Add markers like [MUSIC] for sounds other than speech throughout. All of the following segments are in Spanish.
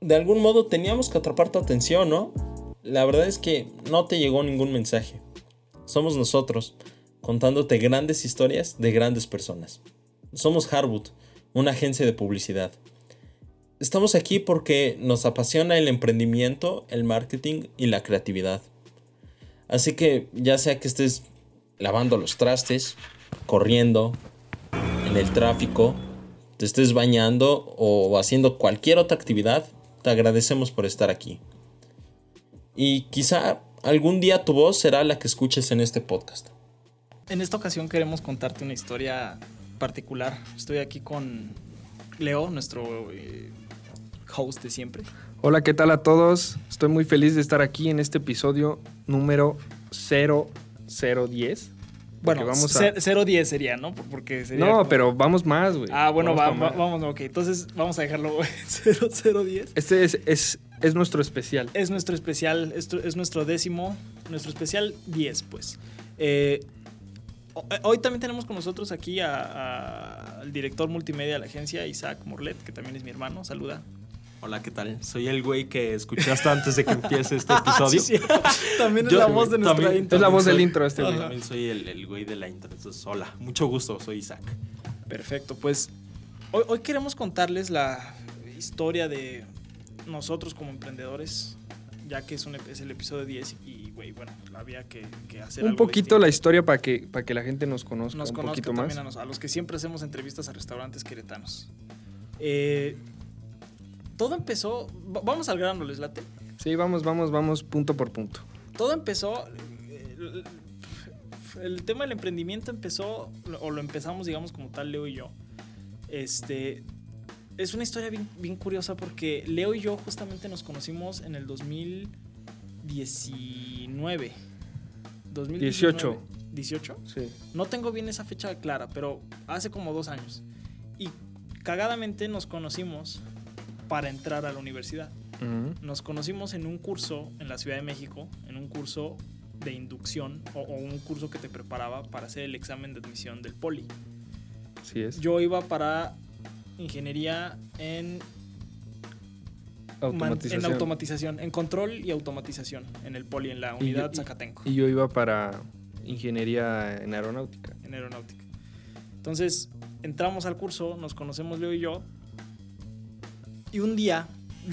de algún modo teníamos que atrapar tu atención, ¿no? La verdad es que no te llegó ningún mensaje. Somos nosotros, contándote grandes historias de grandes personas. Somos Harwood, una agencia de publicidad. Estamos aquí porque nos apasiona el emprendimiento, el marketing y la creatividad. Así que ya sea que estés lavando los trastes, corriendo, en el tráfico, te estés bañando o haciendo cualquier otra actividad, te agradecemos por estar aquí. Y quizá algún día tu voz será la que escuches en este podcast. En esta ocasión queremos contarte una historia particular. Estoy aquí con Leo, nuestro eh, host de siempre. Hola, ¿qué tal a todos? Estoy muy feliz de estar aquí en este episodio número 0010. Bueno, vamos a... 010 sería, ¿no? Porque sería no, pero vamos más, güey. Ah, bueno, vamos, vamos, ok. Entonces vamos a dejarlo 0010. [LAUGHS] Este es, es, es, nuestro especial. Es nuestro especial, esto es nuestro décimo, nuestro especial 10, pues. Eh, eh, hoy también tenemos con nosotros aquí al director multimedia de la agencia, Isaac Morlet, que también es mi hermano. Saluda. Hola, ¿qué tal? Soy el güey que escuchaste antes de que empiece este [LAUGHS] episodio. sí, [LAUGHS] También es la voz de nuestra intro. Es la voz del intro este güey. También soy el, güey de la intro. Entonces, hola, mucho gusto, soy Isaac. Perfecto, pues hoy, hoy queremos contarles la historia de nosotros como emprendedores, ya que es, un, es el episodio 10 y güey, bueno, había que, hacer un poquito la historia para que, para que la gente nos conozca nos un poquito más. A, los que siempre hacemos entrevistas a restaurantes queretanos. Eh, todo empezó, vamos al grano, ¿les late? Sí, vamos, vamos, vamos punto por punto. Todo empezó, el, tema del emprendimiento empezó, o lo empezamos, digamos, como tal, Leo y yo. Este, es una historia bien, bien curiosa porque Leo y yo justamente nos conocimos en el 2000 19. 2018. 18. Sí. No tengo bien esa fecha clara, pero hace como dos años. Y cagadamente nos conocimos para entrar a la universidad. Nos conocimos en un curso en la Ciudad de México, en un curso de inducción o, un curso que te preparaba para hacer el examen de admisión del poli. Así es. Yo iba para ingeniería en en automatización, en control y automatización en el poli, en la unidad Zacatenco. Y yo iba para ingeniería en aeronáutica. En aeronáutica. Entonces, entramos al curso, nos conocemos Leo y yo. Y un día,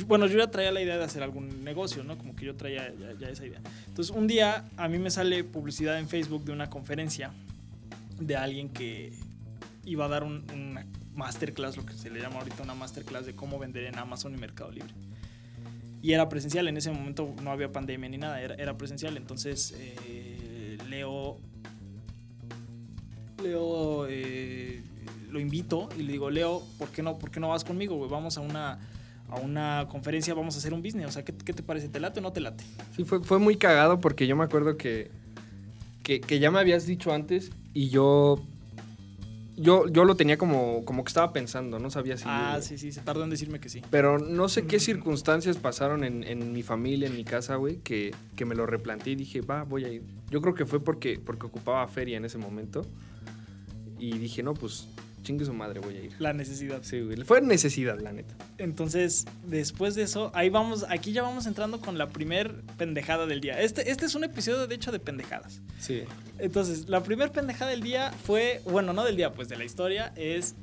bueno, yo ya traía la idea de hacer algún negocio, ¿no? Como que yo traía ya, esa idea. Entonces, un día a mí me sale publicidad en Facebook de una conferencia de alguien que iba a dar un, una masterclass, lo que se le llama ahorita una masterclass de cómo vender en Amazon y Mercado Libre. Y era presencial, en ese momento no había pandemia ni nada, era, era presencial. Entonces eh, Leo, Leo eh, lo invito y le digo, Leo, ¿por qué no, por qué no vas conmigo? Vamos a una, a una conferencia, vamos a hacer un business. O sea, ¿qué, te parece? ¿Te late o no te late? Sí, fue, fue muy cagado porque yo me acuerdo que, que, que ya me habías dicho antes y yo yo, yo lo tenía como, como que estaba pensando, no sabía si... Ah, sí, sí, se tardó en decirme que sí. Pero no sé qué circunstancias pasaron en, mi familia, en mi casa, güey, que, que, me lo replanteé y dije, va, voy a ir. Yo creo que fue porque, porque ocupaba feria en ese momento. Y dije, no, pues chingue su madre, voy a ir. La necesidad. Sí, güey. Fue necesidad, la neta. Entonces, después de eso, ahí vamos, aquí ya vamos entrando con la primer pendejada del día. Este, este es un episodio, de hecho, de pendejadas. Sí. Entonces, la primer pendejada del día fue, bueno, no del día, pues de la historia, es,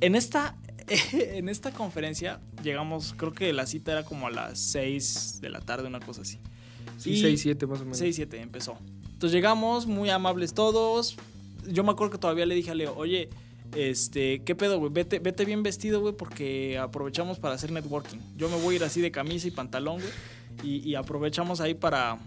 en esta, [LAUGHS] en esta conferencia llegamos, creo que la cita era como a las 6 de la tarde, una cosa así. Sí, 6, 7 más o menos. 6, 7 empezó. Entonces llegamos, muy amables todos. Yo me acuerdo que todavía le dije a Leo, oye, este, ¿qué pedo, güey? Vete, vete bien vestido, güey, porque aprovechamos para hacer networking. Yo me voy a ir así de camisa y pantalón, güey, y, aprovechamos ahí para,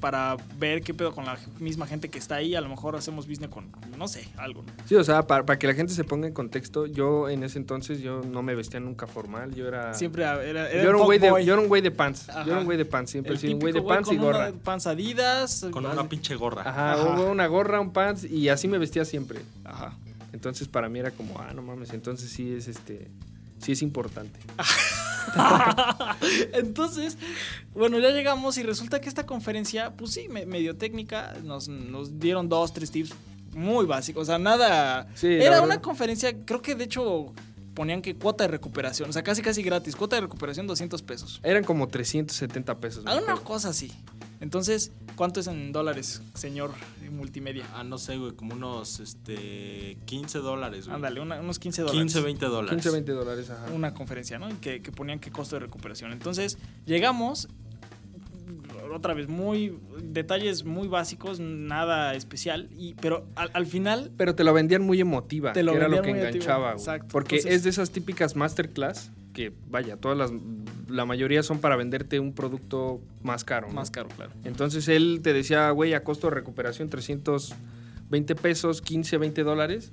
para ver qué pedo con la misma gente que está ahí. A lo mejor hacemos business con, no sé, algo. Sí, o sea, para, que la gente se ponga en contexto, yo en ese entonces yo no me vestía nunca formal. Yo era. Siempre era. yo, era un güey de, yo era un güey de pants. Yo era un güey de pants, siempre. Sí, un güey de pants y gorra. pants adidas. Con una pinche gorra. Ajá, Ajá. una gorra, un pants y así me vestía siempre. Ajá. Entonces para mí era como, ah, no mames, entonces sí es este, sí es importante. [LAUGHS] entonces, bueno, ya llegamos y resulta que esta conferencia, pues sí, medio técnica, nos, nos dieron dos, tres tips muy básicos, o sea, nada... era una conferencia, creo que de hecho ponían que cuota de recuperación, o sea, casi casi gratis, cuota de recuperación 200 pesos. Eran como 370 pesos. Alguna cosa así. Entonces, ¿cuánto es en dólares, señor multimedia? Ah, no sé, güey, como unos este 15 dólares, güey. Ándale, una- unos 15 dólares. 15, 20 dólares. 15, 20 dólares, ajá. Una conferencia, ¿no? Que, que ponían qué costo de recuperación. Entonces, llegamos, otra vez, muy detalles muy básicos, nada especial, y, pero al, al final Pero te lo vendían muy emotiva, Te lo que era lo que enganchaba, güey. exacto. Porque Entonces- es de esas típicas masterclass que, vaya, todas las, la mayoría son para venderte un producto más caro. ¿no? más caro, claro. Entonces él te decía, güey, a costo de recuperación 320 pesos, 15, 20 dólares.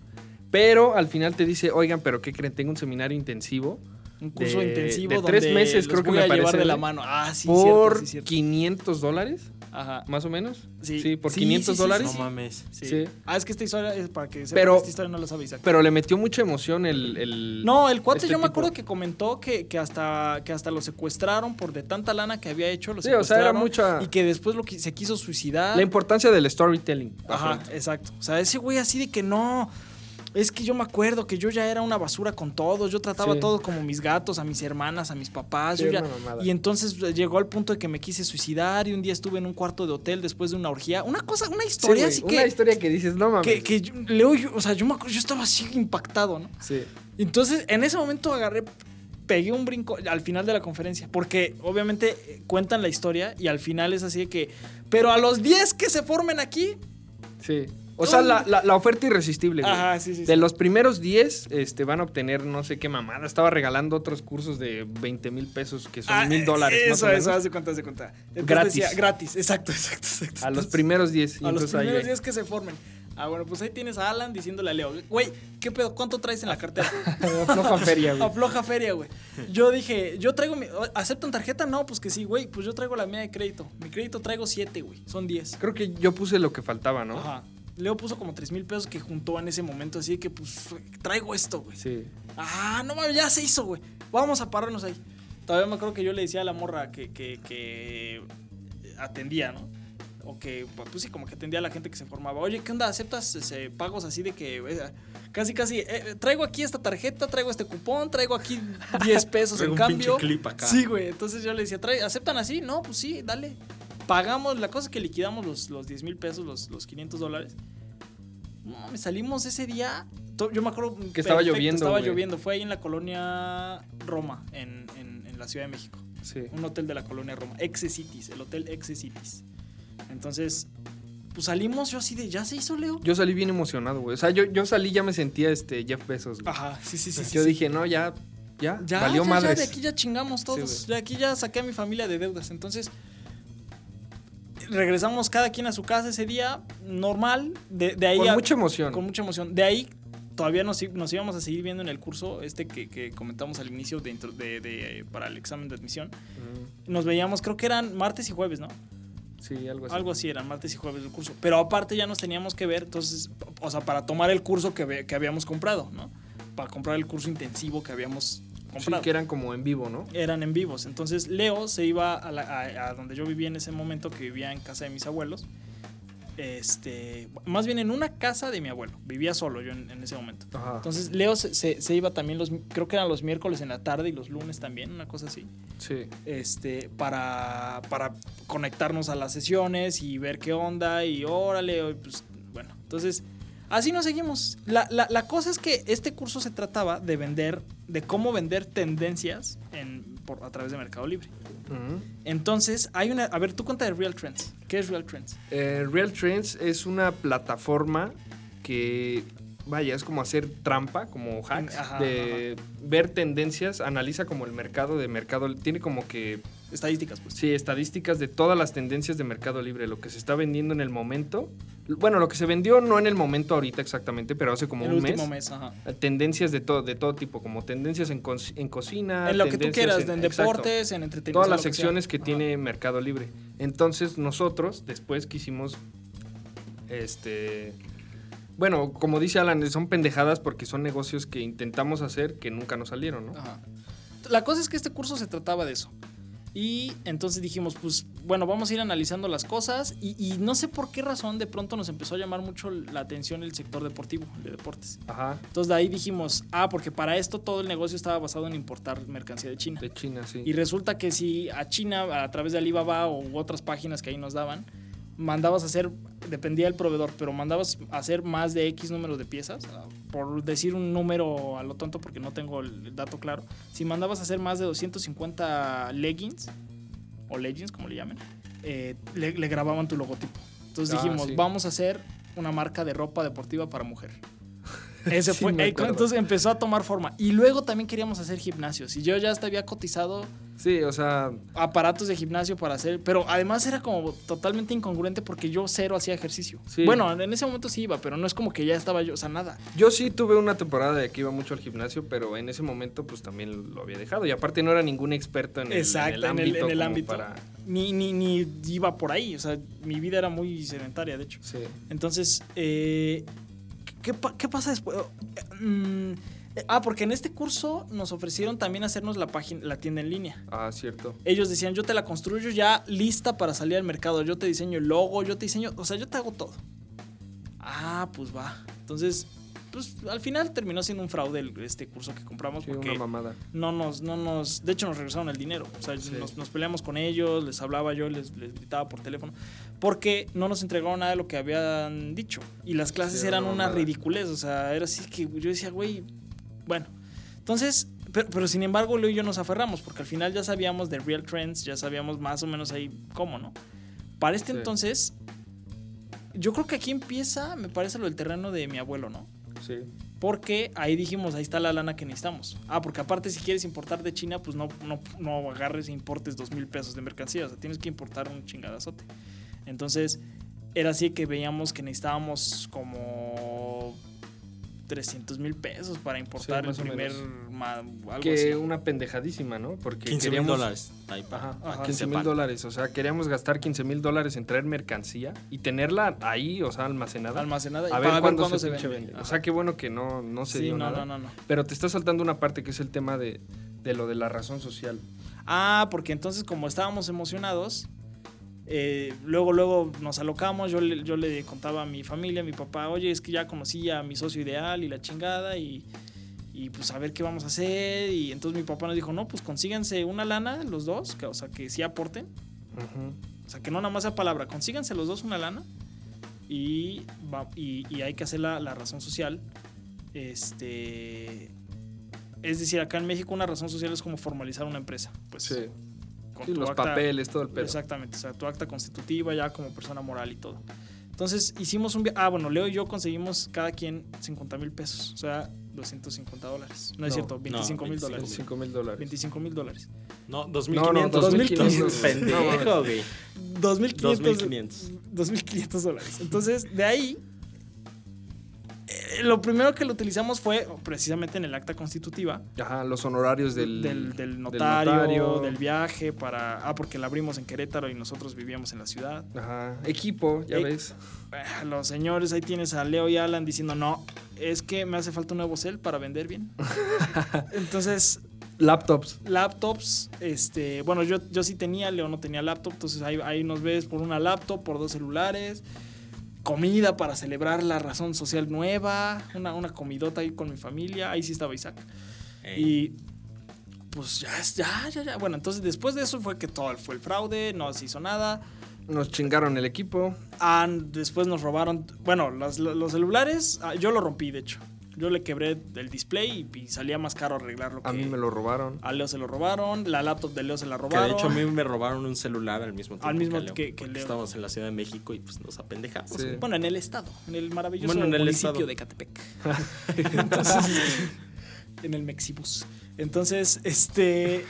Pero al final te dice, oigan, pero ¿qué creen? Tengo un seminario intensivo Un curso De- intensivo de donde tres meses, los creo que voy me a llevar de la ¿no? mano. Ah, sí, por cierto, sí, cierto. 500 dólares, Ajá. más o menos. Sí. por Sí, 500 sí, sí, dólares. No mames. Sí. Sí. Ah, es que esta historia es para que sepan Pero- que esta historia no la sabe Isaac. Pero le metió mucha emoción el... el- No, el cuate este yo me acuerdo que comentó que, que hasta que hasta lo secuestraron por de tanta lana que había hecho, lo Sí, o sea, era mucha- y que después lo qui- se quiso suicidar. La importancia del storytelling. Ajá, exacto. O sea, ese güey así de que no. Es que yo me acuerdo que yo ya era una basura con todos. Yo trataba Sí. a todos como mis gatos, a mis hermanas, a mis papás. Sí, yo ya- una y entonces eh, llegó al punto de que me quise suicidar y un día estuve en un cuarto de hotel después de una orgía. Una cosa, una Sí, historia güey, así Una que. historia que dices, no mames. Que, que yo, leo, yo- o sea, yo me acuerdo, yo estaba así impactado, ¿no? Sí. Entonces, en ese momento agarré, pegué un brinco al final de la conferencia, porque obviamente eh, cuentan la historia y al final es así de que, pero a los 10 que se formen aquí, Sí. O sea, la, la- la oferta irresistible, güey. Ajá, sí, sí, De sí. los primeros 10 este, van a obtener no sé qué mamada. Estaba regalando otros cursos de 20 mil pesos, que son Ah, mil dólares. Eso, más o menos. eso, hace cuenta, hace cuenta. Entonces Gratis. decía, gratis, exacto, [LAUGHS] exacto, exacto. A los primeros 10. y A los primeros días que se formen. Ah, bueno, pues ahí tienes a Alan diciéndole a Leo, güey, ¿qué pedo? ¿Cuánto traes en la cartera? [LAUGHS] Floja feria, güey. Afloja feria, güey. Yo dije, yo traigo mi. ¿Aceptan tarjeta? No, pues que sí, güey. Pues yo traigo la mía de crédito. Mi crédito traigo 7, güey. Son 10. Creo que yo puse lo que faltaba, ¿no? Ajá. Leo puso como 3 mil pesos que juntó en ese momento, así que pues traigo esto, güey. Sí. Ah, no mames, ya se hizo, güey. Vamos a pararnos ahí. Todavía me acuerdo que yo le decía a la morra que, que, que atendía, ¿no? O que, pues sí, como que atendía a la gente que se formaba. Oye, ¿qué onda? ¿Aceptas ese, pagos así de que eh, casi, casi, eh, traigo aquí esta tarjeta, traigo este cupón, traigo aquí 10 pesos [LAUGHS] en un cambio? clip acá. Sí, güey. Entonces yo le decía, "¿Trae- ¿aceptan así? No, pues sí, dale. Pagamos, la cosa es que liquidamos los, los 10 mil pesos, los, los 500 dólares. No, me salimos ese día. Yo me acuerdo Que estaba lloviendo, Estaba lloviendo. Fue ahí en la colonia Roma, en, en- en la Ciudad de México. Sí. Un hotel de la colonia Roma. Exe Cities, el hotel Exe Cities. Entonces, pues salimos yo así de, ¿ya se hizo, Leo? Yo salí bien emocionado, güey. O sea, yo, yo salí ya me sentía este Jeff Bezos. güey. Ajá, sí, sí, sí. sí, yo sí. dije, no, ya, ya, Ya, valió ya, madres. ya, de aquí ya chingamos todos. Sí, de aquí ya saqué a mi familia de deudas. Entonces, regresamos cada quien a su casa ese día, normal. De, de ahí Con a- mucha emoción. con mucha emoción. De ahí todavía nos, íbamos a seguir viendo en el curso este que, que comentamos al inicio de, intro- de- de- para el examen de admisión. Mm, Nos veíamos, creo que eran martes y jueves, ¿no? Sí, algo así. Algo así, eran martes y jueves del curso. Pero aparte ya nos teníamos que ver, entonces, o sea, para tomar el curso que habíamos comprado, ¿no? Para comprar el curso intensivo que habíamos Sí, comprado. que eran como en vivo, ¿no? Eran en vivos. Entonces Leo se iba a, la- a- a donde yo vivía en ese momento, que vivía en casa de mis abuelos. Este, más bien en una casa de mi abuelo. Vivía solo yo en, en ese momento. Ajá. Entonces Leo se, se- se iba también los, creo que eran los miércoles en la tarde y los lunes también, una cosa así. Sí. Este, para, para conectarnos a las sesiones y ver qué onda y órale, pues bueno. Entonces, así nos seguimos. La, la- la cosa es que este curso se trataba de vender, de cómo vender tendencias en, por, a través de Mercado Libre. Entonces, hay una. A ver, tú cuenta de Real Trends. ¿Qué es Real Trends? Eh, Real Trends es una plataforma que, vaya, es como hacer trampa, como hacks, Ajá, de ver tendencias, analiza como el mercado de mercado, tiene como que, Estadísticas, pues. sí, estadísticas de todas las tendencias de mercado libre, lo que se está vendiendo en el momento. Bueno, lo que se vendió no en el momento ahorita exactamente, pero hace como el un último mes. mes, ajá. Tendencias de todo, de todo tipo, como tendencias en, co- en cocina. En lo que tú quieras, en, deportes, en entretenimiento. todas las que secciones que Ajá. tiene Mercado Libre. Entonces nosotros después quisimos, este, bueno, como dice Alan, son pendejadas porque son negocios que intentamos hacer que nunca nos salieron, ¿no? Ajá. La cosa es que este curso se trataba de eso. Y entonces dijimos, pues bueno, vamos a ir analizando las cosas y, y no sé por qué razón de pronto nos empezó a llamar mucho la atención el sector deportivo, el de deportes. Ajá. Entonces de ahí dijimos, ah, porque para esto todo el negocio estaba basado en importar mercancía de China. De China, sí. Y resulta que si a China, a través de Alibaba o otras páginas que ahí nos daban, mandabas a hacer, dependía del proveedor, pero mandabas a hacer más de X número de piezas, ah, por decir un número a lo tonto porque no tengo el dato claro, si mandabas a hacer más de 250 leggings, o leggings como le llamen, eh, le, le grababan tu logotipo. Entonces Ah, dijimos, sí. vamos a hacer una marca de ropa deportiva para mujer. Ese [LAUGHS] Sí, fue, entonces empezó a tomar forma. Y luego también queríamos hacer gimnasios. Y yo ya hasta había cotizado Sí, o sea, aparatos de gimnasio para hacer, pero además era como totalmente incongruente porque yo cero hacía ejercicio. Sí. Bueno, en ese momento sí iba, pero no es como que ya estaba yo, o sea, nada. yo sí tuve una temporada de que iba mucho al gimnasio, pero en ese momento pues también lo había dejado. Y aparte no era ningún experto en el, Exacto, en el ámbito. en el como ámbito. para- Ni, ni, ni iba por ahí, o sea, mi vida era muy sedentaria, de hecho. Sí. Entonces, eh, ¿qué, pa- qué pasa después? Eh, mm, ah, porque en este curso nos ofrecieron también hacernos la página, la tienda en línea. Ah, cierto. Ellos decían, yo te la construyo ya lista para salir al mercado. Yo te diseño el logo, yo te diseño, o sea, yo te hago todo. Ah, pues va. Entonces, pues al final terminó siendo un fraude el- este curso que compramos Sí, porque una mamada. no nos, no nos, de hecho nos regresaron el dinero. O sea, Sí. nos, nos peleamos con ellos, les hablaba yo, les, les gritaba por teléfono, porque no nos entregaron nada de lo que habían dicho. Y las clases Sí, eran una ridiculez, o sea, era así que yo decía, güey, bueno. Entonces, pero, pero sin embargo, Leo y yo nos aferramos, porque al final ya sabíamos de Real Trends, ya sabíamos más o menos ahí cómo, ¿no? Para este entonces, yo creo que aquí empieza, me parece, lo del terreno de mi abuelo, ¿no? Porque ahí dijimos, ahí está la lana que necesitamos. Ah, porque aparte si quieres importar de China, pues no, no, no agarres e importes dos mil pesos de mercancía. O sea, tienes que importar un chingadazote. Entonces, era así que veíamos que necesitábamos como 300 mil pesos para importar el primer... ma- algo Que así. una pendejadísima, ¿no? Porque 15 mil queríamos... dólares. Ahí para, Ajá, para que 15 mil dólares. O sea, queríamos gastar 15 mil dólares en traer mercancía y tenerla ahí, o sea, almacenada. Almacenada. y a ver para cuándo, se, vende. O sea, qué bueno que no, no se sí, dio no, nada. no, no, no. Pero te está saltando una parte que es el tema de, de lo de la razón social. Ah, porque entonces como estábamos emocionados, eh, luego, luego nos alocamos, yo le, yo le contaba a mi familia, a mi papá, oye, es que ya conocí a mi socio ideal y la chingada y, y pues a ver qué vamos a hacer. Y entonces mi papá nos dijo, no, pues consíganse una lana los dos, que, o sea, que sí aporten, o sea, que no nada más sea palabra, consíganse los dos una lana y, va- y, y hay que hacer la, la razón social. Este... Es decir, acá en México una razón social es como formalizar una empresa. Pues, Sí. Con Sí, tu los acta- papeles, todo el pedo. Exactamente, o sea, tu acta constitutiva ya como persona moral y todo. Entonces hicimos un... via- Ah, bueno, Leo y yo conseguimos cada quien 50 mil pesos, o sea, 250 dólares. No, es No, cierto, no, 25 mil 25 dólares. 5 mil dólares. 25 mil dólares. No, No, 2500. no, 2500. [LAUGHS] Pendejo, güey. 2.500 2500. 2.500 dólares. Entonces, de ahí, lo primero que lo utilizamos fue precisamente en el acta constitutiva Ajá, los honorarios del, del, del notario, notario. del viaje, para... Ah, porque la abrimos en Querétaro y nosotros vivíamos en la ciudad. Ajá, equipo, ya ves. Ah, Los señores, ahí tienes a Leo y Alan diciendo, no, es que me hace falta un nuevo cel para vender bien. [LAUGHS] Entonces, Laptops. laptops, este, bueno, yo, yo sí tenía, Leo no tenía laptop, entonces ahí, ahí nos ves por una laptop, por dos celulares, comida para celebrar la razón social nueva, una, una comidota ahí con mi familia, ahí sí estaba Isaac. Ey. Y pues ya, es- ya, ya, ya. Bueno, entonces después de eso fue que todo fue el fraude, no se hizo nada. Nos chingaron el equipo. Ah, después nos robaron, bueno, los, los celulares, ah, yo lo rompí, de hecho. Yo le quebré el display y, y salía más caro arreglarlo. A que- mí me lo robaron. A Leo se lo robaron, la laptop de Leo se la Que robaron. de hecho a mí me robaron un celular al mismo tiempo. Al mismo que, Leo, que- que Leo. Estábamos en la Ciudad de México y pues nos apendejamos. Sí. Bueno, en el estado, en el maravilloso Bueno, en el municipio estado. de Catepec. [LAUGHS] Entonces, en el Mexibus. Entonces, este.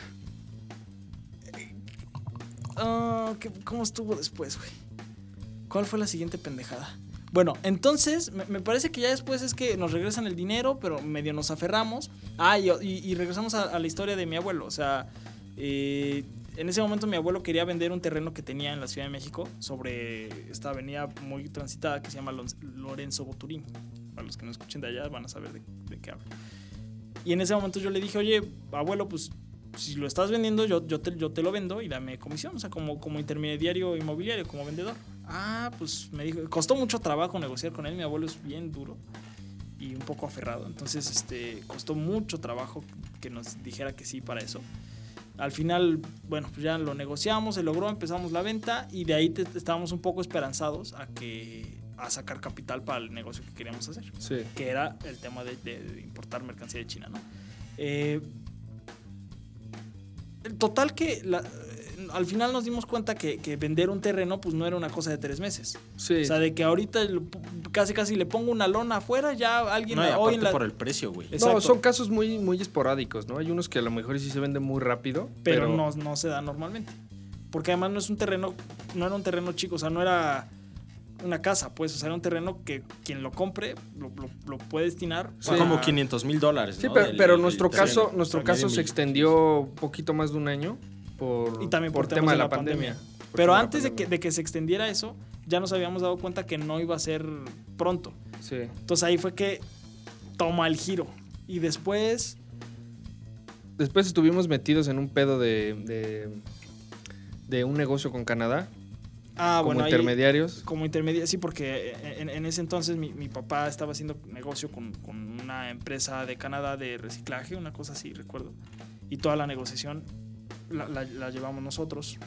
ah, ¿qué- ¿Cómo estuvo después, güey? ¿Cuál fue la siguiente pendejada? Bueno, entonces, me, parece que ya después es que nos regresan el dinero, pero medio nos aferramos. Ah, y, regresamos a, la historia de mi abuelo. O sea, eh, en ese momento mi abuelo quería vender un terreno que tenía en la Ciudad de México sobre esta avenida muy transitada que se llama Lorenzo Boturín. Para los que no escuchen de allá van a saber de, de qué hablo. Y en ese momento yo le dije, oye, abuelo, pues si lo estás vendiendo, yo, yo, te, yo te lo vendo y dame comisión, o sea, como, como intermediario inmobiliario, como vendedor. Ah, pues me dijo, costó mucho trabajo negociar con él, mi abuelo es bien duro y un poco aferrado, entonces este, costó mucho trabajo que nos dijera que sí para eso. Al final, bueno, pues ya lo negociamos, se logró, empezamos la venta y de ahí te- estábamos un poco esperanzados a que a sacar capital para el negocio que queríamos hacer Sí. que era el tema de, de- de importar mercancía de China, ¿no? Eh, total que la- al final nos dimos cuenta que, que vender un terreno pues no era una cosa de tres meses. Sí. O sea, de que ahorita casi casi le pongo una lona afuera, ya alguien No, y hoy en la- por el precio, güey. No, son casos muy, muy esporádicos, ¿no? Hay unos que a lo mejor sí se venden muy rápido. pero, Pero, no, no se da normalmente. Porque además no es un terreno, no era un terreno chico, o sea, no era una casa, pues, o sea, era un terreno que quien lo compre lo, lo- lo puede destinar. Son como 500 mil dólares. Sí, ¿no? pero, Del- pero del nuestro caso, nuestro caso se extendió un poquito más de un año por, Y también por, tema de la pandemia. Por Pero antes de que, de que se extendiera eso, ya nos habíamos dado cuenta que no iba a ser pronto. Sí. Entonces ahí fue que toma el giro. Y después, Después estuvimos metidos en un pedo de, de, de un negocio con Canadá, ah, como bueno, ahí- intermediarios. como intermedia, sí, porque en, en ese entonces mi, mi papá estaba haciendo negocio con, con una empresa de Canadá de reciclaje, una cosa así, recuerdo. Y toda la negociación la, la- la llevamos nosotros.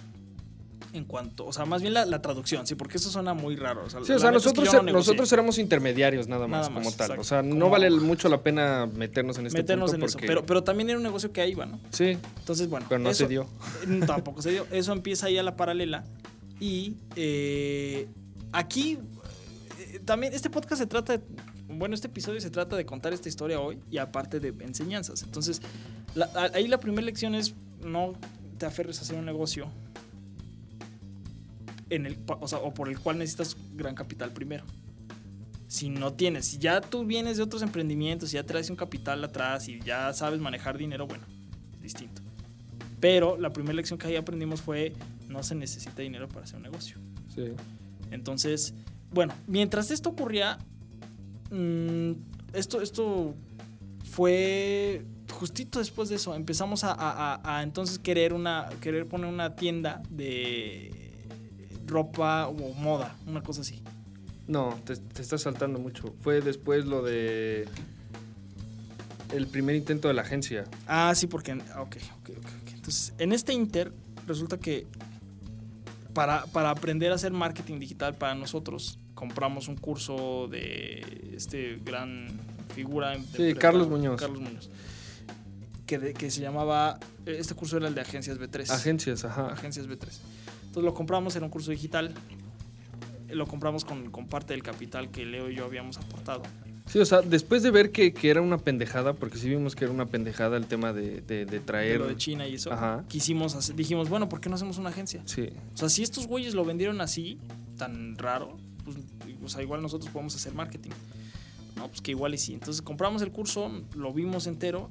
En cuanto, o sea, más bien la, la traducción, sí, porque eso suena muy raro. Sí, o sea, neta es que nosotros, no negocié. nosotros éramos intermediarios nada más, Nada más, como tal. exacto. O sea, no Como- vale mucho la pena meternos en este meternos punto en eso. Pero, pero también era un negocio que ahí iba, ¿no? sí, Entonces, bueno. pero no eso- se dio. [LAUGHS] Tampoco se dio. Eso empieza ahí a la paralela. Y eh, aquí eh, también este podcast se trata de, bueno, este episodio se trata de contar esta historia hoy y aparte de enseñanzas. Entonces, la- ahí la primera lección es no te aferres a hacer un negocio en el, o, sea, o por el cual necesitas gran capital primero. Si no tienes, si ya tú vienes de otros emprendimientos, si ya traes un capital atrás y ya sabes manejar dinero, bueno, es distinto. Pero la primera lección que ahí aprendimos fue no se necesita dinero para hacer un negocio. Sí. Entonces, bueno, mientras esto ocurría, mm, esto, esto fue justito después de eso. Empezamos a, a- a- a entonces querer, una, querer poner una tienda de ropa o moda, una cosa así. No, te, te estás saltando mucho. Fue después lo de... El primer intento de la agencia. Ah, sí, porque. ok, ok. ok. Entonces, en este Inter, resulta que para, para aprender a hacer marketing digital para nosotros, compramos un curso de este gran figura. de Sí, Carlos Muñoz. Carlos Muñoz. Que, de- que se llamaba. Este curso era el de agencias B3. Agencias, ajá. Agencias B3. Entonces lo compramos, era un curso digital. Lo compramos con, con parte del capital que Leo y yo habíamos aportado. Sí, o sea, después de ver que, que era una pendejada, porque sí vimos que era una pendejada el tema de, de- de De traer... lo de China y eso. Ajá. Quisimos hacer, dijimos, bueno, ¿por qué no hacemos una agencia? Sí, O sea, si estos güeyes lo vendieron así, tan raro, pues, o sea, igual nosotros podemos hacer marketing. No, pues que igual y sí. Entonces compramos el curso, lo vimos entero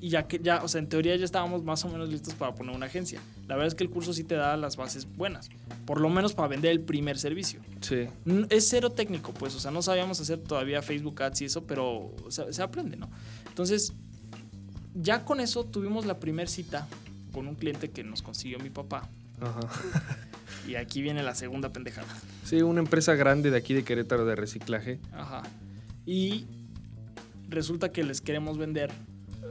y ya que ya, o sea, en teoría ya estábamos más o menos listos para poner una agencia. La verdad es que el curso sí te da las bases buenas, por lo menos para vender el primer servicio. sí. Es cero técnico, pues, o sea, no sabíamos hacer todavía Facebook Ads y eso, pero o sea, se aprende, ¿no? Entonces, ya con eso tuvimos la primera cita con un cliente que nos consiguió mi papá. Ajá. Y aquí viene la segunda pendejada. Sí, una empresa grande de aquí de Querétaro de reciclaje. Ajá. Y resulta que les queremos vender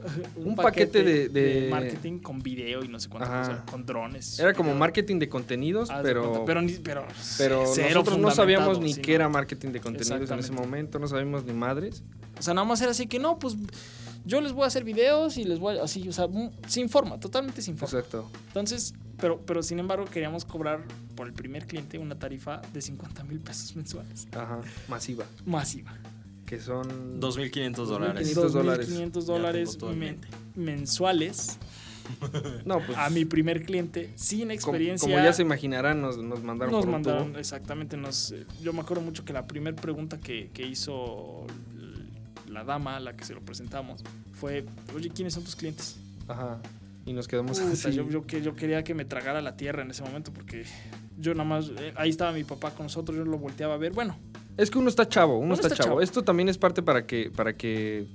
[LAUGHS] Un paquete de- de- marketing con video y no sé cuántas cosas, con drones. Era como Video. marketing de contenidos, pero, pero, pero, nosotros no sabíamos ni sí, qué no. era marketing de contenidos en ese momento, no sabíamos ni madres. O sea, nada más era así que no, pues yo les voy a hacer videos y les voy a, así, o sea, mm, sin forma, totalmente sin forma. Exacto. Entonces, pero, pero sin embargo queríamos cobrar por el primer cliente una tarifa de 50 mil pesos mensuales. Ajá. Masiva. Masiva. Que son 2.500 dólares. 500 dólares. 2.500 Ya dólares men- mensuales No, pues. a mi primer cliente sin experiencia. como ya se imaginarán, nos, nos mandaron nos por mandaron, tubo. exactamente, nos, eh, yo me acuerdo mucho que la primera pregunta que, que hizo la dama a la que se lo presentamos fue, oye, ¿quiénes son tus clientes? Ajá. Y nos quedamos Puta, así. yo, yo, que- yo quería que me tragara la tierra en ese momento porque yo nada más, eh, ahí estaba mi papá con nosotros, yo lo volteaba a ver, bueno, Es que uno está chavo, uno, Uno está, está chavo. chavo. Esto también es parte para que, para que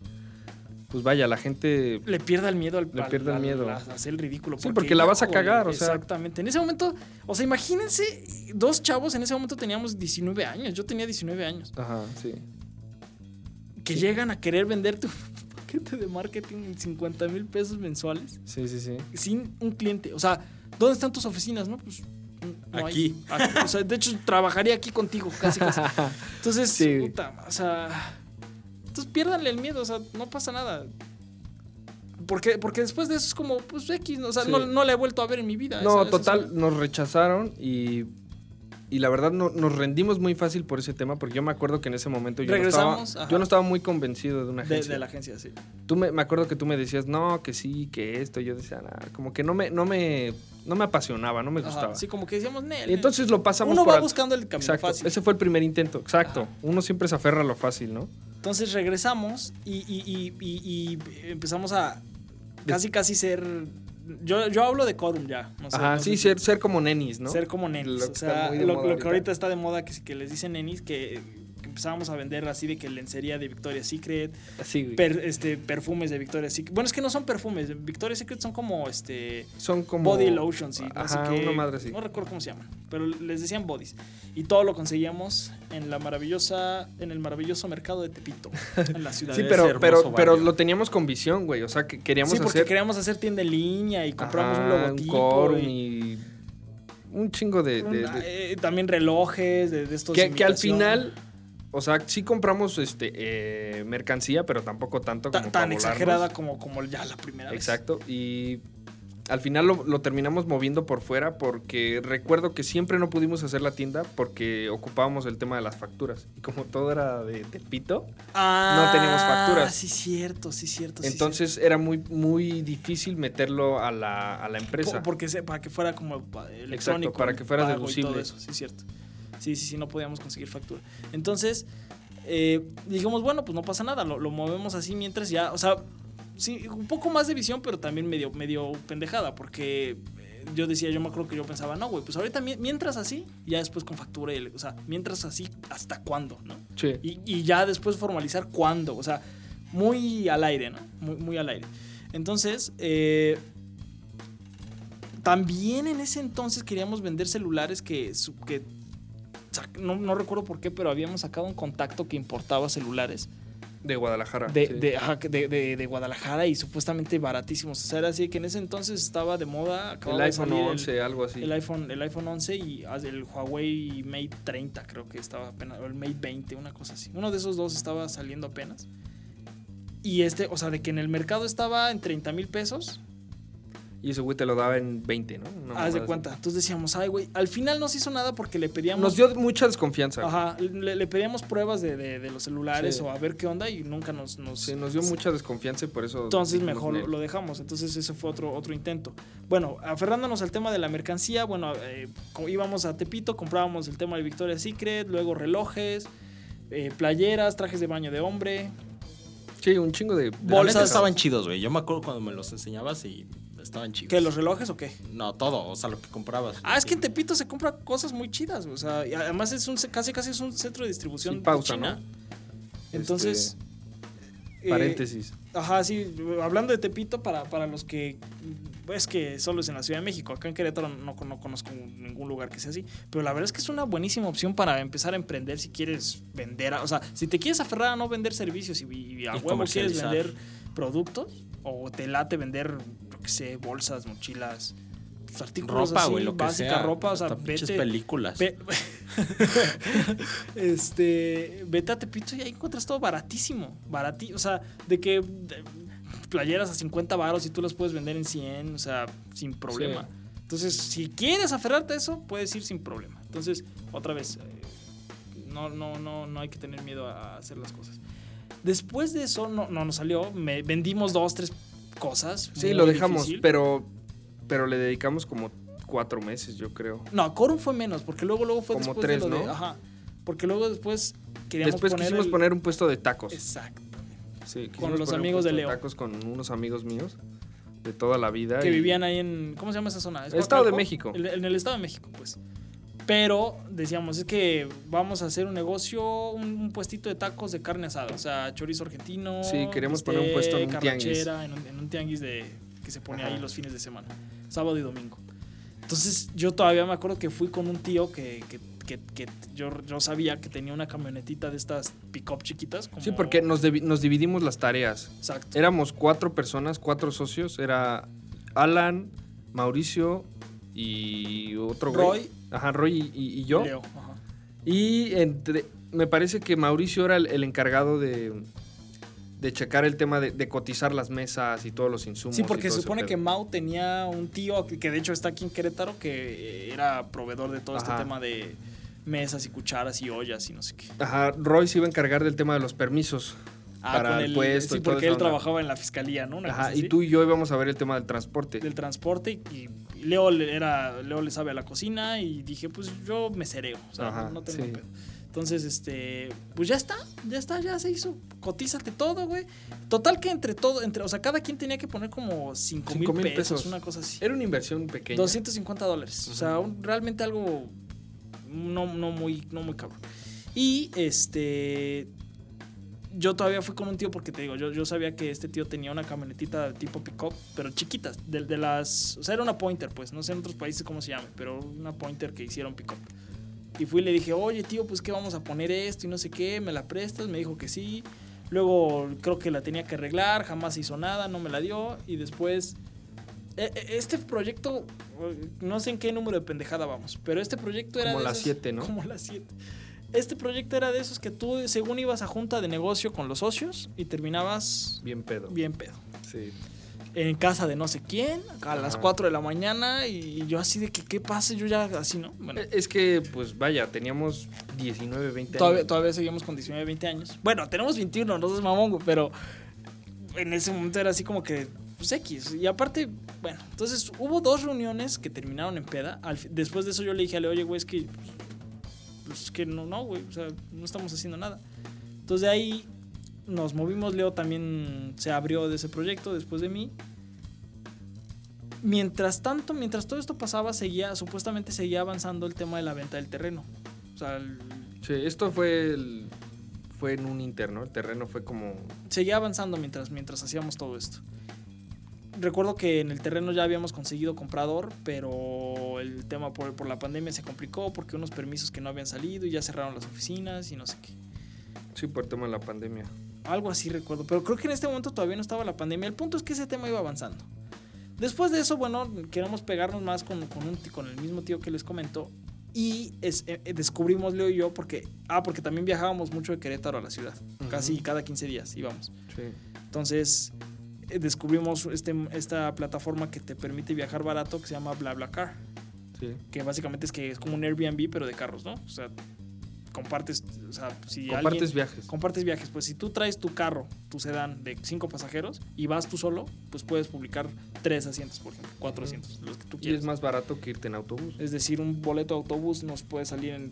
pues vaya, la gente... le pierda el miedo al, Le al- pierda el miedo. a hacer el ridículo. Sí, porque la vas a cagar, o sea. Exactamente. En ese momento, o sea, imagínense, dos chavos en ese momento teníamos 19 años. Yo tenía 19 años. Ajá, sí. Que llegan a querer venderte un [LAUGHS] paquete de marketing en 50 mil pesos mensuales Sí, sí, sí. sin un cliente. O sea, ¿dónde están tus oficinas? No, pues. No hay. Aquí. O sea, de hecho, trabajaría aquí contigo, casi, casi. [LAUGHS] Entonces, Sí. puta, o sea. Entonces piérdanle el miedo, o sea, no pasa nada. Porque, porque después de eso es como, pues X, o sea, Sí. no, no la he vuelto a ver en mi vida. No, esa- total, nos rechazaron y, y la verdad no, nos rendimos muy fácil por ese tema porque yo me acuerdo que en ese momento yo, no estaba, yo no estaba muy convencido de una agencia. de la agencia, sí. Tú me, me acuerdo que tú me decías, no, que sí, que esto. y Yo decía, "Nah", como que no me, no me, no me apasionaba, no me Ajá, gustaba. Sí, como que decíamos, Nel. Y entonces lo pasamos Uno por va al- buscando el camino Exacto, fácil. ese fue el primer intento, exacto. Uno siempre se aferra a lo fácil, ¿no? Entonces regresamos y, y- y- y- y empezamos a casi, casi ser. Yo, yo hablo de quórum ya. No sé, Ajá, no sí, sé ser, ser como nenis, ¿no? Ser como nenis. Lo o sea, está muy de lo, moda lo que ahorita. está de moda, que, que les dicen nenis, que empezábamos a vender así de que lencería de Victoria's Secret, Así, güey. per- este, perfumes de Victoria's Secret. Bueno, es que no son perfumes. Victoria's Secret son como este Son como... body lotions y no Ajá, sé qué. una madre así. No recuerdo cómo se llaman, pero les decían bodies. Y todo lo conseguíamos en la maravillosa, en el maravilloso mercado de Tepito, [LAUGHS] en la ciudad. Sí, de pero, pero, pero lo teníamos con visión, güey. O sea, que queríamos Sí, porque hacer... queríamos hacer tienda en línea y compramos Ajá, un logotipo. quorum y- y un chingo de... de- un- de- eh, también relojes de, de estos. que, que al final... O sea, sí compramos este eh, mercancía, pero tampoco tanto Ta- como tan para volarnos. exagerada como, como ya la primera vez. Exacto. Y al final lo, lo terminamos moviendo por fuera porque recuerdo que siempre no pudimos hacer la tienda porque ocupábamos el tema de las facturas. Y como todo era de Tepito, Ah, No teníamos facturas. Sí, cierto, sí, cierto. sí, entonces era muy, muy difícil meterlo a la, a la empresa. Po- porque para que fuera como electrónico. para el que fuera deducible. eso, sí, cierto. Sí, sí, sí, no podíamos conseguir factura. Entonces, eh, dijimos, bueno, pues no pasa nada, lo, lo movemos así mientras ya, o sea, sí, un poco más de visión, pero también medio, medio pendejada, porque eh, yo decía, yo me acuerdo que yo pensaba, no, güey, pues ahorita mi- mientras así, ya después con factura, o sea, mientras así, ¿hasta cuándo, no? Sí. Y, y ya después formalizar cuándo, o sea, muy al aire, ¿no? Muy, muy al aire. Entonces, eh, también en ese entonces queríamos vender celulares que, que no, no recuerdo por qué, pero habíamos sacado un contacto que importaba celulares De Guadalajara. de, sí. de, ajá, de- Guadalajara y supuestamente baratísimos. O sea, era así que en ese entonces estaba de moda. el iPhone salir el- 11, algo así. el iPhone, el iPhone 11 y ah, el Huawei Mate 30 creo que estaba apenas, o el Mate 20, una cosa así. Uno de esos dos estaba saliendo apenas. Y este, o sea, de que en el mercado estaba en 30 mil pesos, Y ese güey te lo daba en 20, ¿no? Una haz de así. cuenta. Entonces decíamos, ay, güey, al final no se hizo nada porque le pedíamos... Nos dio mucha desconfianza. Ajá, le, le pedíamos pruebas de, de- de los celulares Sí. o a ver qué onda y nunca nos... nos Sí, nos dio mucha desconfianza y por eso. Entonces mejor lo dejamos. Entonces ese fue otro, otro intento. Bueno, aferrándonos al tema de la mercancía, bueno, eh, íbamos a Tepito, comprábamos el tema de Victoria's Secret, luego relojes, eh, playeras, trajes de baño de hombre. Sí, un chingo de. bolsas. estaban chidos, güey. Yo me acuerdo cuando me los enseñabas y estaban chidos. ¿Qué, los relojes o qué? No, todo, o sea, lo que comprabas. Ah, es que en Tepito se compra cosas muy chidas, o sea, y además es un, casi casi es un centro de distribución Sí, de China. ¿no? Entonces... Este, eh, paréntesis. Ajá, sí, hablando de Tepito, para, para los que. Es que solo es en la Ciudad de México. Acá en Querétaro no, no conozco ningún lugar que sea así. Pero la verdad es que es una buenísima opción para empezar a emprender si quieres vender. a- o sea, si te quieres aferrar a no vender servicios y, y a Y huevo quieres vender productos, o te late vender, qué sé, bolsas, mochilas, pues, artículos ropa, así, lo que básica sea. ropa. O sea, vete. películas. Ve- [LAUGHS] este, vete a Tepito y ahí encuentras todo baratísimo. Barati, o sea, de que de- playeras a 50 baros y tú las puedes vender en 100, o sea, sin problema. Sí. Entonces, si quieres aferrarte a eso, puedes ir sin problema. Entonces, otra vez, eh, no, no, no, no hay que tener miedo a hacer las cosas. Después de eso, no, no nos salió. Me, vendimos dos, tres cosas. Sí, lo dejamos, difícil. pero, pero le dedicamos como cuatro meses, yo creo. No, Corum fue menos, porque luego, luego fue Como después tres, de lo de. ¿no? Ajá. Porque luego después queríamos Después poner quisimos el- poner un puesto de tacos. Exacto. Sí, con los amigos de Leo. tacos con unos amigos míos de toda la vida. Que y- vivían ahí en. ¿Cómo se llama esa zona? ¿Es El Estado de? México. El- en el Estado de México, pues. Pero decíamos, es que vamos a hacer un negocio, un, un puestito de tacos de carne asada, o sea, chorizo argentino. Sí, queremos poner un puesto en un tianguis. En un, en un tianguis de, que se pone Ajá. ahí los fines de semana, sábado y domingo. Entonces yo todavía me acuerdo que fui con un tío que, que, que- que yo, yo sabía que tenía una camionetita de estas pick-up chiquitas. Como, Sí, porque nos, nos dividimos las tareas. Exacto. Éramos cuatro personas, cuatro socios. Era Alan, Mauricio y otro güey. Ajá, Roy y, yo. Leo, ajá. Y entre, me parece que Mauricio era el, el encargado de, de checar el tema de, de cotizar las mesas y todos los insumos. Sí, porque se supone que Mau tenía un tío que, que de hecho está aquí en Querétaro que era proveedor de todo este tema de mesas y cucharas y ollas y no sé qué. Ajá, Roy se iba a encargar del tema de los permisos. Ah, Para con el puesto Sí, y porque él trabajaba en la fiscalía, ¿no? Una Ajá, cosa y tú y yo íbamos a ver el tema del transporte. Del transporte y, y Leo, le- era, Leo le sabe a la cocina y dije, pues yo me cereo, o sea, Ajá, no, tengo sí. pedo. Entonces, este, pues ya está, ya está, ya se hizo. Cotízate todo, güey. Total que entre todo, entre, o sea, cada quien tenía que poner como 5 Cinco mil pesos, pesos. una cosa así. Era una inversión pequeña. 250 dólares. O sea, un- realmente algo no, no, muy, no muy cabrón. Y este. Yo todavía fui con un tío porque te digo, yo, yo sabía que este tío tenía una camionetita tipo pick-up, pero chiquitas, de, de las. O sea, era una pointer, pues, no sé en otros países cómo se llame, pero una pointer que hicieron pick-up. Y fui y le dije, oye tío, pues que vamos a poner esto y no sé qué, ¿me la prestas? Me dijo que sí. Luego creo que la tenía que arreglar, jamás hizo nada, no me la dio. Y después, e- e- este proyecto, eh, no sé en qué número de pendejada vamos, pero este proyecto era... Como de las esos- siete, ¿no? Como las 7. Este proyecto era de esos que tú, según ibas a junta de negocio con los socios y terminabas Bien pedo. bien pedo. Sí. En casa de no sé quién, a las Ajá. 4 de la mañana y yo así de que, ¿qué pasa? Yo ya así, ¿no? Bueno, Eh, Es que, pues vaya, teníamos 19, 20 Todavía, años. todavía seguimos con 19, 20 años. Bueno, tenemos 21, no seas mamón, güey, pero en ese momento era así como que, pues X. Y aparte, bueno, entonces hubo dos reuniones que terminaron en peda. Al después de eso yo le dije a Leo, oye, güey, es que, pues, es que no, no, güey, o sea, no estamos haciendo nada. Entonces de ahí nos movimos, Leo también se abrió de ese proyecto después de mí. Mientras tanto, mientras todo esto pasaba, seguía, supuestamente seguía avanzando el tema de la venta del terreno. O sea, el- Sí, esto fue el- fue en un interno. El terreno fue como. seguía avanzando mientras, mientras hacíamos todo esto. Recuerdo que en el terreno ya habíamos conseguido comprador, pero el tema por, por la pandemia se complicó porque unos permisos que no habían salido y ya cerraron las oficinas y no sé qué. Sí, por el tema de la pandemia. Algo así recuerdo, pero creo que en este momento todavía no estaba la pandemia. El punto es que ese tema iba avanzando. Después de eso, bueno, queremos pegarnos más con, con, un, con el mismo tío que les comento. Y es- eh, eh, descubrimos Leo y yo porque... Ah, porque también viajábamos mucho de Querétaro a la ciudad. Casi Ujú. cada 15 días íbamos. Sí. Entonces descubrimos este, esta plataforma que te permite viajar barato que se llama BlaBlaCar, Sí. que básicamente es que es como un Airbnb pero de carros, ¿no? O sea, compartes, o sea, si Compartes alguien- viajes. compartes viajes, pues si tú traes tu carro, tu sedán de cinco pasajeros y vas tú solo, pues puedes publicar tres asientos, por ejemplo, cuatro asientos, los que tú Y quieras. es más barato que irte en autobús. Es decir, un boleto de autobús nos puede salir en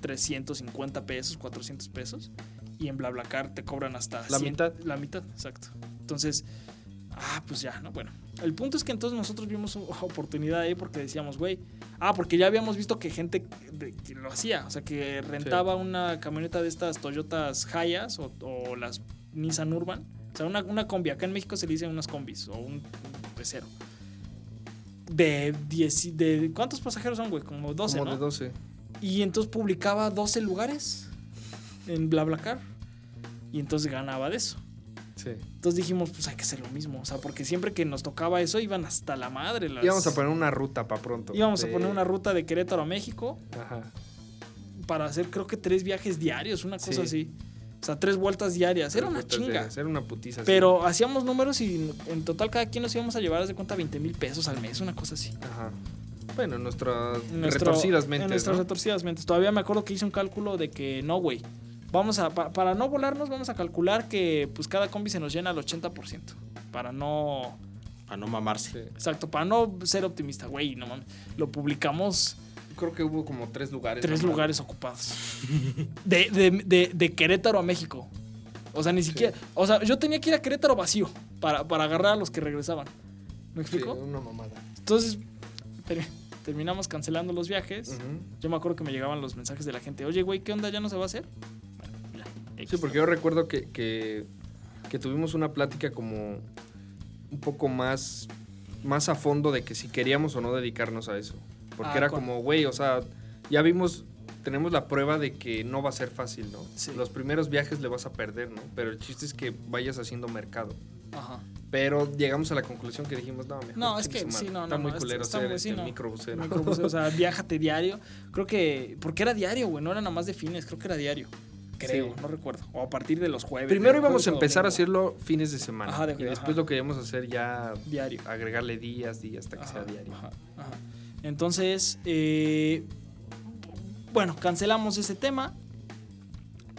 350 pesos, 400 pesos. Y en BlaBlaCar te cobran hasta La 100 mitad. La mitad, exacto. Entonces, ah, pues ya, ¿no? Bueno, el punto es que entonces nosotros vimos [LAUGHS] oportunidad ahí porque decíamos, güey, ah, porque ya habíamos visto que gente de- que lo hacía, o sea, que rentaba una camioneta de estas Toyotas Hayas o, o las Nissan Urban. O sea, una, una combi. Acá en México se le dicen unas combis o un pecero. De 10, de ¿cuántos pasajeros son, güey? Como 12, como ¿no? de 12. Y entonces publicaba 12 lugares en BlaBlaCar. Y entonces ganaba de eso. Sí. Entonces dijimos, pues hay que hacer lo mismo. O sea, porque siempre que nos tocaba eso iban hasta la madre. Las... Íbamos a poner una ruta para pronto. Íbamos a poner una ruta de Querétaro a México Ajá. para hacer creo que tres viajes diarios, una cosa Sí. así. O sea, tres vueltas diarias. Era una chinga. Era una putiza. Pero hacíamos números y en total cada quien nos íbamos a llevar de cuenta 20 mil pesos al mes, una cosa así. Ajá. Bueno, en nuestras En nuestro- retorcidas En mentes. nuestras ¿no? retorcidas mentes. Todavía me acuerdo que hice un cálculo de que no, güey. Vamos a, pa- para no volarnos, vamos a calcular que pues cada combi se nos llena al 80%. Para no. Para no mamarse. Exacto, para no ser optimista, güey, no mames. Lo publicamos Creo que hubo como tres lugares. tres lugares ocupados. [LAUGHS] De, de, de, de Querétaro a México. O sea, ni siquiera. O sea, yo tenía que ir a Querétaro vacío para, para agarrar a los que regresaban. ¿Me Sí, explico? una mamada. Entonces. terminamos cancelando los viajes. Yo me acuerdo que me llegaban los mensajes de la gente, oye, güey, ¿qué onda? ¿Ya no se va a hacer? Sí, porque yo recuerdo que, que, que tuvimos una plática como un poco más, más a fondo de que si queríamos o no dedicarnos a eso. Porque Ah, era como, güey, o sea, ya vimos, tenemos la prueba de que no va a ser fácil, ¿no? Sí. Los primeros viajes le vas a perder, ¿no? Pero el chiste es que vayas haciendo mercado. Ajá. Pero llegamos a la conclusión que dijimos, no, mejor No, es que sí, no, Está no, muy no, culero está ser muy- sí, este, no. microbusero. Microbusero, o sea, [LAUGHS] viájate diario. Creo que, porque era diario, güey, no era nada más de fines, creo que era diario. Creo, Sí. no recuerdo. O a partir de los jueves. Primero de íbamos a empezar a hacerlo fines de semana. Ajá, de- y después ajá. lo queríamos hacer ya, Diario. agregarle días, días, hasta que Ajá, sea diario. ajá, ajá. Entonces, eh, bueno, cancelamos ese tema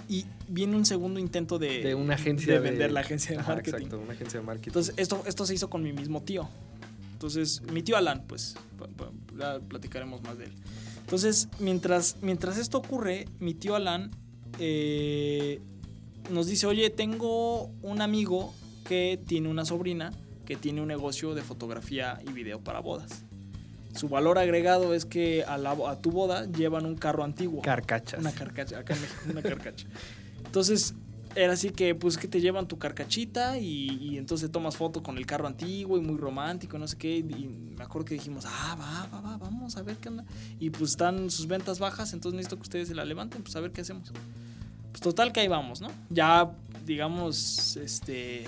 y viene un segundo intento de, De una agencia de de- vender la agencia de marketing. exacto, una agencia de marketing. Entonces, esto, esto se hizo con mi mismo tío. Entonces, mi tío Alan, pues, ya platicaremos más de él. Entonces, mientras, mientras esto ocurre, mi tío Alan eh, nos dice, oye, tengo un amigo que tiene una sobrina que tiene un negocio de fotografía y video para bodas. Su valor agregado es que a, la- a tu boda llevan un carro antiguo. Carcachas. Una carcacha, acá en México, una [LAUGHS] carcacha. Entonces, era así que, pues, que te llevan tu carcachita y, y entonces tomas foto con el carro antiguo y muy romántico, no sé qué. Y me acuerdo que dijimos, ah, va, va, va, vamos a ver qué onda. Y pues están sus ventas bajas, entonces necesito que ustedes se la levanten, pues a ver qué hacemos. Pues total que ahí vamos, ¿no? Ya, digamos, este,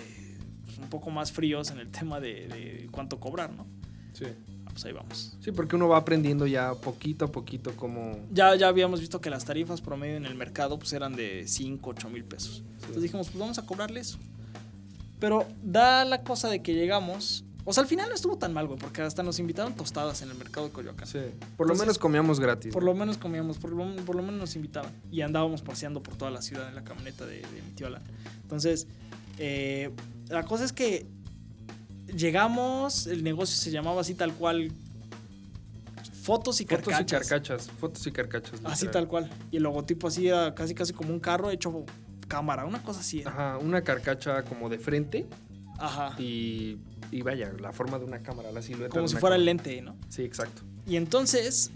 pues, un poco más fríos en el tema de, de cuánto cobrar, ¿no? Sí. Pues ahí vamos. Sí, porque uno va aprendiendo ya poquito a poquito cómo... Ya, ya habíamos visto que las tarifas promedio en el mercado pues eran de 5, 8 mil pesos. Entonces dijimos, pues vamos a cobrarle eso. Pero da la cosa de que llegamos. O sea, al final no estuvo tan mal, güey, porque hasta nos invitaron tostadas en el mercado de Coyoacán. Sí. Por lo Entonces, menos comíamos gratis. Por lo menos comíamos, por lo, por lo menos nos invitaban. Y andábamos paseando por toda la ciudad en la camioneta de, de mi tío Alan. Entonces, eh, la cosa es que llegamos, el negocio se llamaba así tal cual. Fotos y Fotos y carcachas. carcachas. Fotos y carcachas. Así tal cual. Y el logotipo así era casi casi como un carro hecho cámara, una cosa así. era. Ajá, una carcacha como de frente Ajá. y, y vaya, la forma de una cámara, la silueta. Como de si fuera el lente, ¿no? Sí, exacto. Y entonces,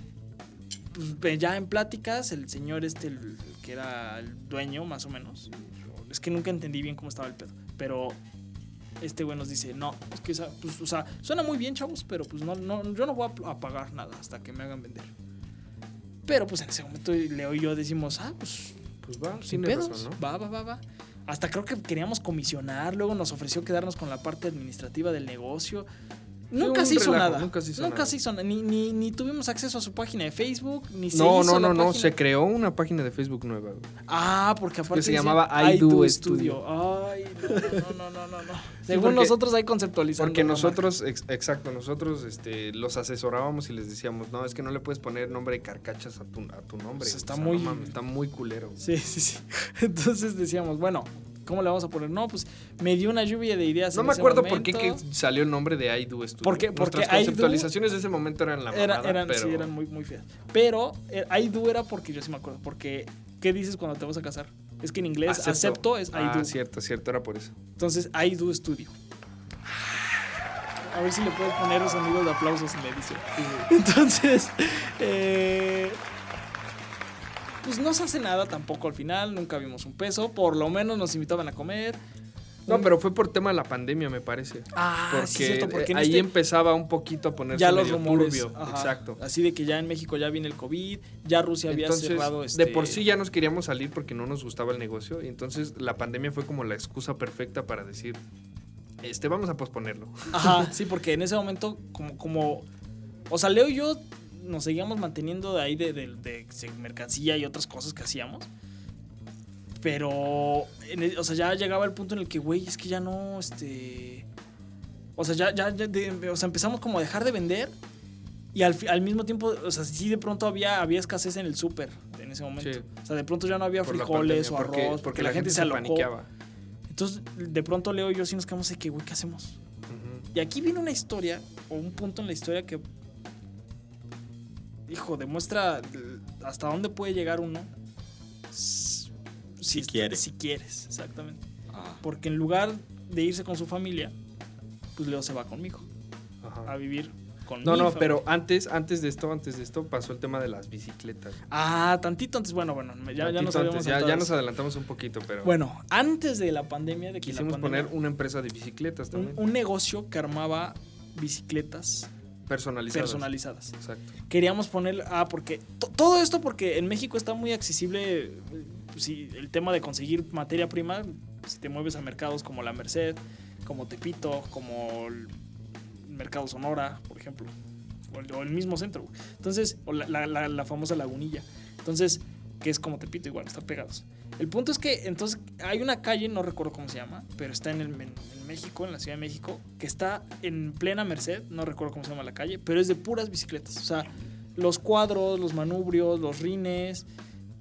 pues, ya en pláticas, el señor este, el que era el dueño, más o menos, es que nunca entendí bien cómo estaba el pedo, pero este güey nos dice, no, es que, esa- pues, o sea, suena muy bien, chavos, pero pues no, no, yo no voy a, pagar nada hasta que me hagan vender. Pero pues en ese momento Leo y yo decimos, ah, pues Pues va, sin pedos, razón, ¿no? va, va, va, va. Hasta creo que queríamos comisionar, luego nos ofreció quedarnos con la parte administrativa del negocio. Nunca un se hizo relajo, nada. nunca se hizo Nunca nada. se hizo nada. Ni, ni, ni tuvimos acceso a su página de Facebook, ni se No, hizo no, no, no, página- se creó una página de Facebook nueva. güey. Ah, porque aparte se decía, llamaba I I Do Do Studio. Studio. Ay, no, no, no, no, no. [LAUGHS] Según porque- nosotros hay conceptualizando. Porque nosotros, ex- exacto, nosotros este, los asesorábamos y les decíamos, no, es que no le puedes poner nombre de carcachas a tu, a tu nombre. Pues está O sea, muy- no mames, está muy culero. güey. Sí, sí, sí. [LAUGHS] Entonces decíamos, bueno, ¿cómo le vamos a poner? No, pues me dio una lluvia de ideas. No en me ese acuerdo por qué que salió el nombre de I Do Studio. Porque- porque Nuestras I Do- conceptualizaciones de ese momento eran la mamada, Era- eran, pero... sí, eran muy, muy feas. Pero eh, I do era porque yo sí me acuerdo. Porque, ¿qué dices cuando te vas a casar? Es que en inglés acepto, es I ah, do. cierto, cierto, era por eso. Entonces, I do studio. A ver si le puedes poner los sonidos de aplausos en la edición. [LAUGHS] Entonces, eh, pues no se hace nada tampoco al final. Nunca vimos un peso. Por lo menos nos invitaban a comer. No, pero fue por tema de la pandemia, me parece. Ah, Porque, sí, cierto, porque en ahí este- empezaba un poquito a ponerse ya los medio rumores. turbio. ajá. Exacto. Así de que ya en México ya viene el COVID. Ya Rusia había cerrado este. de por sí ya nos queríamos salir porque no nos gustaba el negocio. Y entonces la pandemia fue como la excusa perfecta para decir, este, vamos a posponerlo. Ajá, [LAUGHS] sí, porque en ese momento, como, como. O sea, Leo y yo nos seguíamos manteniendo de ahí de, de- de mercancía y otras cosas que hacíamos. Pero. en el- o sea, ya llegaba el punto en el que, güey, es que ya no, este. O sea, ya, ya, ya de- o sea, empezamos como a dejar de vender. Y al, al mismo tiempo, o sea, sí de pronto había, había escasez en el súper en ese momento. Sí. O sea, de pronto ya no había por frijoles pandemia, o porque- arroz, porque, la, gente, se paniqueaba. Entonces, de pronto Leo y yo sí nos quedamos de que, güey, ¿qué hacemos? Y aquí viene una historia, o un punto en la historia que, hijo, demuestra hasta dónde puede llegar uno. s- Si est- quiere. Si quieres, exactamente. Ah, Porque en lugar de irse con su familia, pues Leo se va conmigo a vivir con No, mi no, fábrica. pero antes, antes de esto, antes de esto pasó el tema de las bicicletas. Ah, tantito antes, bueno, bueno, ya, ya nos antes, ya, nos adelantamos un poquito, pero Bueno, antes de la pandemia, de que la quisimos pandemia- poner una empresa de bicicletas un, también. un negocio que armaba bicicletas personalizadas. personalizadas. Exacto. Queríamos poner, ah, porque to- todo esto porque en México está muy accesible, eh, sí, el tema de conseguir materia prima, si te mueves a mercados como la Merced, como Tepito, como el Mercado Sonora, por ejemplo, o el, o el mismo centro. Entonces, o la, la- la- la famosa lagunilla. Entonces, que es como Tepito igual, están pegados. El punto es que entonces hay una calle, no recuerdo cómo se llama, pero está en, el, en, en México, en la Ciudad de México, que está en plena Merced, no recuerdo cómo se llama la calle, pero es de puras bicicletas. O sea, los cuadros, los manubrios, los rines,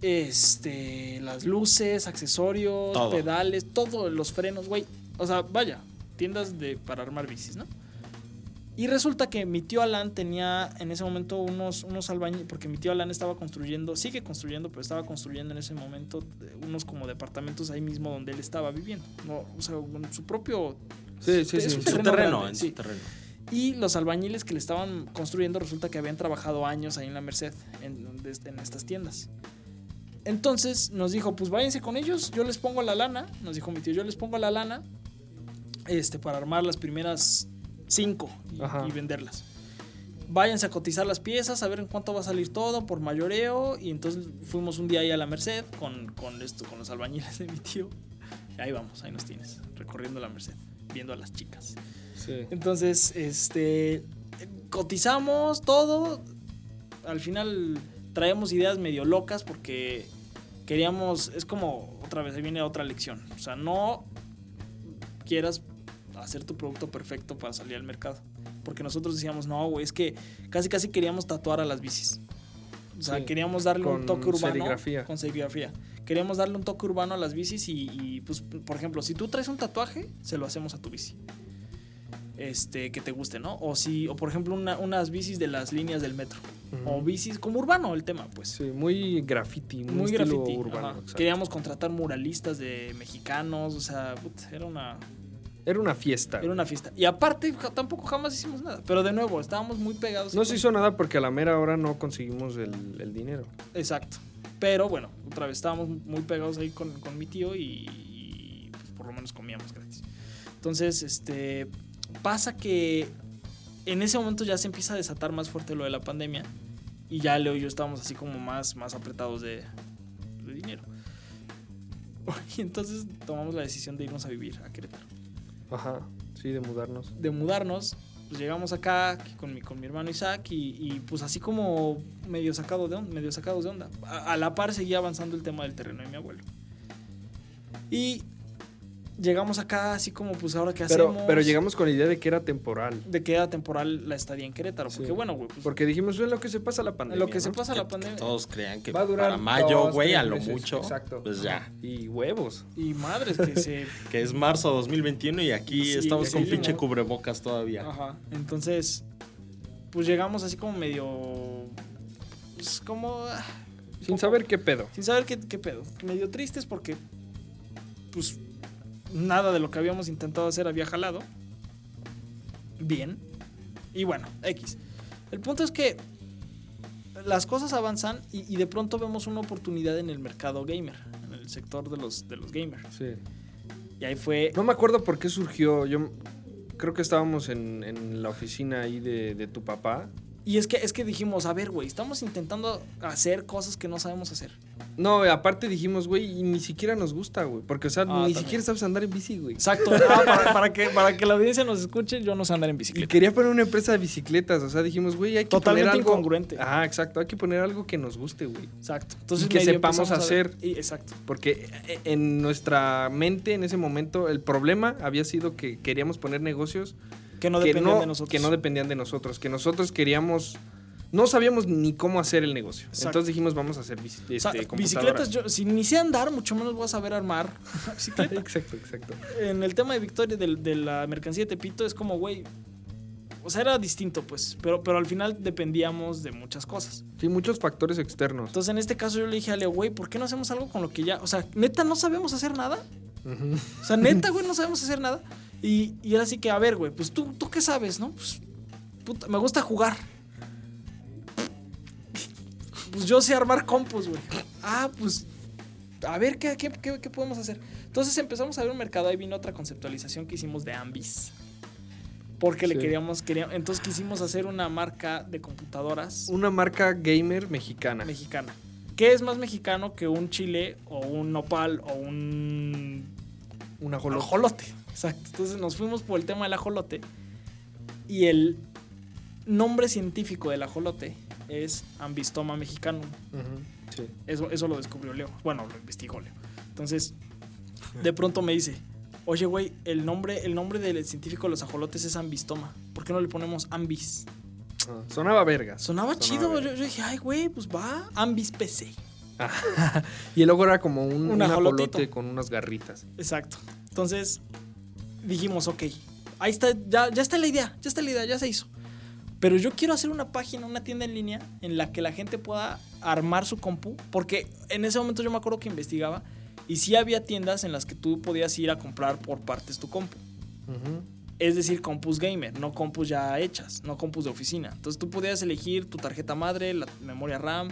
este, las luces, accesorios, Todo. pedales, todos los frenos, güey. O sea, vaya, tiendas de, para armar bicis, ¿no? Y resulta que mi tío Alan tenía en ese momento unos, unos albañiles, porque mi tío Alan estaba construyendo, sigue construyendo, pero estaba construyendo en ese momento eh, unos como departamentos ahí mismo donde él estaba viviendo. No, o sea, con su propio... Sí, sí, es sí. un. Su terreno grande, en sí. su terreno. Y los albañiles que le estaban construyendo resulta que habían trabajado años ahí en la Merced, en, en estas tiendas. Entonces nos dijo, pues váyanse con ellos, yo les pongo la lana, nos dijo mi tío, yo les pongo la lana este, para armar las primeras cinco y, venderlas. Váyanse a cotizar las piezas, a ver en cuánto va a salir todo por mayoreo. Y entonces fuimos un día ahí a la Merced con, con, esto, con los albañiles de mi tío. Y ahí vamos, ahí nos tienes, recorriendo la Merced, viendo a las chicas. Sí. Entonces, este, cotizamos todo. Al final traíamos ideas medio locas porque queríamos, es como, otra vez, ahí viene otra lección. O sea, no quieras hacer tu producto perfecto para salir al mercado. Porque nosotros decíamos, no, güey, es que casi casi queríamos tatuar a las bicis. O sea, Sí, queríamos darle un toque urbano. serigrafía. Con serigrafía. Queríamos darle un toque urbano a las bicis y, y, pues, por ejemplo, si tú traes un tatuaje, se lo hacemos a tu bici. Este, que te guste, ¿no? O si, o por ejemplo, una- unas bicis de las líneas del metro. O bicis como urbano el tema, pues. Sí, muy graffiti, muy, Muy estilo graffiti. urbano. Queríamos contratar muralistas de mexicanos, o sea, put, era una, Era una fiesta. era una fiesta. Y aparte, tampoco jamás hicimos nada. Pero de nuevo, estábamos muy pegados. No se hizo nada porque a la mera hora no conseguimos el, el dinero. Exacto. Pero bueno, otra vez estábamos muy pegados ahí con, con mi tío y, y, pues, por lo menos comíamos gratis. Entonces, este pasa que en ese momento ya se empieza a desatar más fuerte lo de la pandemia y ya Leo y yo estábamos así como más, más apretados de, de dinero. [LAUGHS] Y entonces tomamos la decisión de irnos a vivir a Querétaro. Ajá, sí, de mudarnos. de mudarnos, pues llegamos acá con mi, con mi hermano Isaac y, y, pues así como medio, sacado de medio sacados de onda. A, a la par seguía avanzando el tema del terreno de mi abuelo. Y llegamos acá así como pues ahora qué Pero, hacemos. pero llegamos con la idea de que era temporal. De que era temporal la estadía en Querétaro. Porque Sí. bueno, güey, pues Porque dijimos, es lo que se pasa la pandemia. lo que se pasa Que- la que pandemia. todos crean que Va a durar para mayo, güey, a lo meses. mucho. Exacto. Pues ya. Y huevos. Y madres que se... [LAUGHS] Que es marzo 2021 y aquí Sí, estamos con pinche ¿no? cubrebocas todavía. Ajá. Entonces, pues llegamos así como medio... Pues como... ah, Sin poco- saber qué pedo. sin saber qué, qué pedo. Medio tristes porque, pues, nada de lo que habíamos intentado hacer había jalado. Bien. Y bueno, X. El punto es que las cosas avanzan y, y de pronto vemos una oportunidad en el mercado gamer, en el sector de los, de los gamers. Sí. Y ahí fue... No me acuerdo por qué surgió. Yo creo que estábamos en, en la oficina ahí de, de tu papá. Y es que, es que dijimos, a ver, güey, estamos intentando hacer cosas que no sabemos hacer. No, aparte dijimos, güey, y ni siquiera nos gusta, güey. Porque, o sea, Ah, ni también. siquiera sabes andar en bici, güey. Exacto. [LAUGHS] Ah, para, para que, para que la audiencia nos escuche, yo no sé andar en Y bicicleta. quería poner una empresa de bicicletas. O sea, dijimos, güey, hay que Totalmente poner algo. incongruente. Ajá, exacto. Hay que poner algo que nos guste, güey. Exacto. Entonces Y que sepamos hacer. y- exacto. Porque eh, en nuestra mente en ese momento el problema había sido que queríamos poner negocios Que no que, dependían no, de nosotros. que no dependían de nosotros, que nosotros queríamos, no sabíamos ni cómo hacer el negocio. Exacto. Entonces dijimos, vamos a hacer bici- O sea, este, bicicletas, yo, si ni sé andar, mucho menos voy a saber armar [LAUGHS] bicicleta. exacto, exacto. en el tema de Victoria, del- de, la mercancía de Tepito, es como, güey. O sea, era distinto, pues. Pero, pero al final dependíamos de muchas cosas. Sí, muchos factores externos. Entonces, en este caso, yo le dije a Leo, güey, ¿por qué no hacemos algo con lo que ya. O sea, neta, no sabemos hacer nada. O sea, neta, güey, no sabemos hacer nada. Y, y era así que, a ver, güey, pues tú, tú qué sabes, ¿no? Pues puta, me gusta jugar. Pues yo sé armar compus, güey. Ah, pues a ver ¿qué, qué, qué- qué podemos hacer. Entonces empezamos a ver un mercado, ahí vino otra conceptualización que hicimos de Ambis. Porque le queríamos, queríamos, entonces quisimos hacer una marca de computadoras Una marca gamer mexicana. mexicana. ¿Qué es más mexicano que un chile o un nopal o un Un ajolote? ajolote. Exacto. Entonces nos fuimos por el tema del ajolote y el nombre científico del ajolote es Ambistoma mexicanum. Sí. Eso, eso lo descubrió Leo. Bueno, lo investigó Leo. Entonces, de pronto me dice, oye, güey, el nombre, el nombre del científico de los ajolotes es ambistoma. ¿Por qué no le ponemos ambis? Ah, sonaba vergas. Sonaba, chido. verga. Yo, yo dije, ay, güey, pues va, ambis PC. [LAUGHS] Y el logo era como un, Un ajolote con unas garritas. Exacto. Entonces, dijimos, ok, ahí está, ya, ya está la idea, ya está la idea, ya se hizo. Pero yo quiero hacer una página, una tienda en línea en la que la gente pueda armar su compu, porque en ese momento yo me acuerdo que investigaba y sí había tiendas en las que tú podías ir a comprar por partes tu compu. Ujú. Es decir, compus gamer, no compus ya hechas, no compus de oficina. Entonces tú podías elegir tu tarjeta madre, la memoria RAM,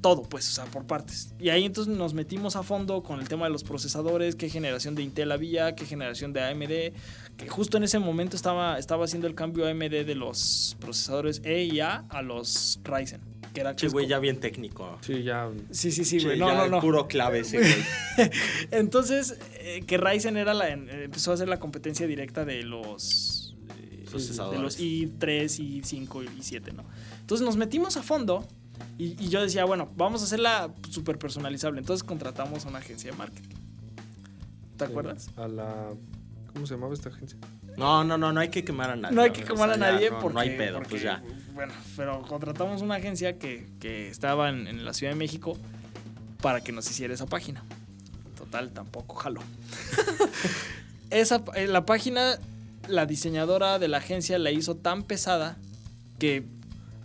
todo, pues, o sea, por partes. Y ahí entonces nos metimos a fondo con el tema de los procesadores, qué generación de Intel había, qué generación de AMD, que justo en ese momento estaba, estaba haciendo el cambio AMD de los procesadores E y A a los Ryzen. Que era Che, que güey, ya bien técnico. Sí, ya. Sí, sí, sí, güey. No, ya no, no. Puro clave ese, güey. [LAUGHS] Entonces, eh, que Ryzen era la, eh, empezó a hacer la competencia directa de los eh, Procesadores. de los i3, i5 y i7, ¿no? Entonces nos metimos a fondo y, y yo decía, bueno, vamos a hacerla súper personalizable. Entonces contratamos a una agencia de marketing. ¿Te Sí, acuerdas? A la. ¿Cómo se llamaba esta agencia? No, no, no, no hay que quemar a nadie. No hay que quemar a sea, nadie no, porque, No hay pedo, porque, pues ya. Bueno, pero contratamos una agencia que, que estaba en, en la Ciudad de México para que nos hiciera esa página. Total, tampoco jaló. [LAUGHS] esa, eh, la página, la diseñadora de la agencia la hizo tan pesada que...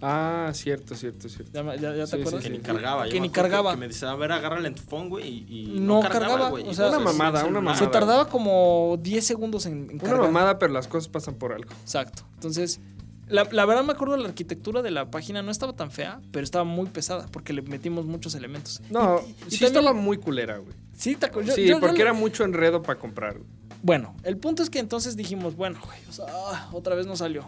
Ah, cierto, cierto, cierto. ¿Ya, me- ya- ya te Sí, sí, acuerdas? Que sí. ni cargaba. Que me ni cargaba. Que, me decía, a ver, agárrale en tu phone, güey. Y, y No cargaba, güey. o sea, Entonces, Una mamada, una mamada. Se tardaba como 10 segundos en, en Una cargar. mamada, pero las cosas pasan por algo. Exacto. Entonces, la, la verdad me acuerdo la arquitectura de la página no estaba tan fea, pero estaba muy pesada porque le metimos muchos elementos. No, Y- y sí también- estaba muy culera, güey. Sí, te yo- Sí, yo- porque era mucho enredo para comprar. güey. Bueno, el punto es que entonces dijimos, bueno, güey, o sea, ah, otra vez no salió.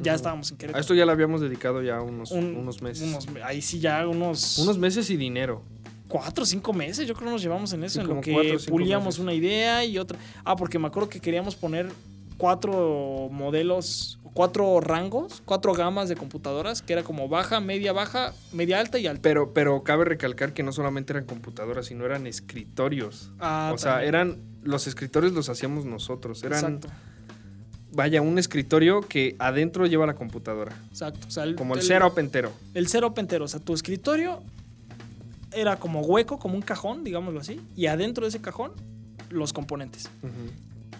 Ya estábamos en A Querétaro. esto ya le habíamos dedicado ya unos, Un- unos meses. unos ahí sí ya unos, Unos meses y dinero. cuatro o cinco meses, yo creo que nos llevamos en eso, Sí, en como lo que cuatro pulíamos meses. una idea y otra. Ah, porque me acuerdo que queríamos poner cuatro modelos, cuatro rangos, cuatro gamas de computadoras, que era como baja, media, baja, media alta y alta. Pero, pero cabe recalcar que no solamente eran computadoras, sino eran escritorios. Ah, o sea, eran. Los escritorios los hacíamos nosotros. Eran. Exacto, Vaya, un escritorio que adentro lleva la computadora. exacto. O sea, el, Como el setup entero. El setup entero. O sea, tu escritorio era como hueco, como un cajón, digámoslo así. Y adentro de ese cajón, los componentes.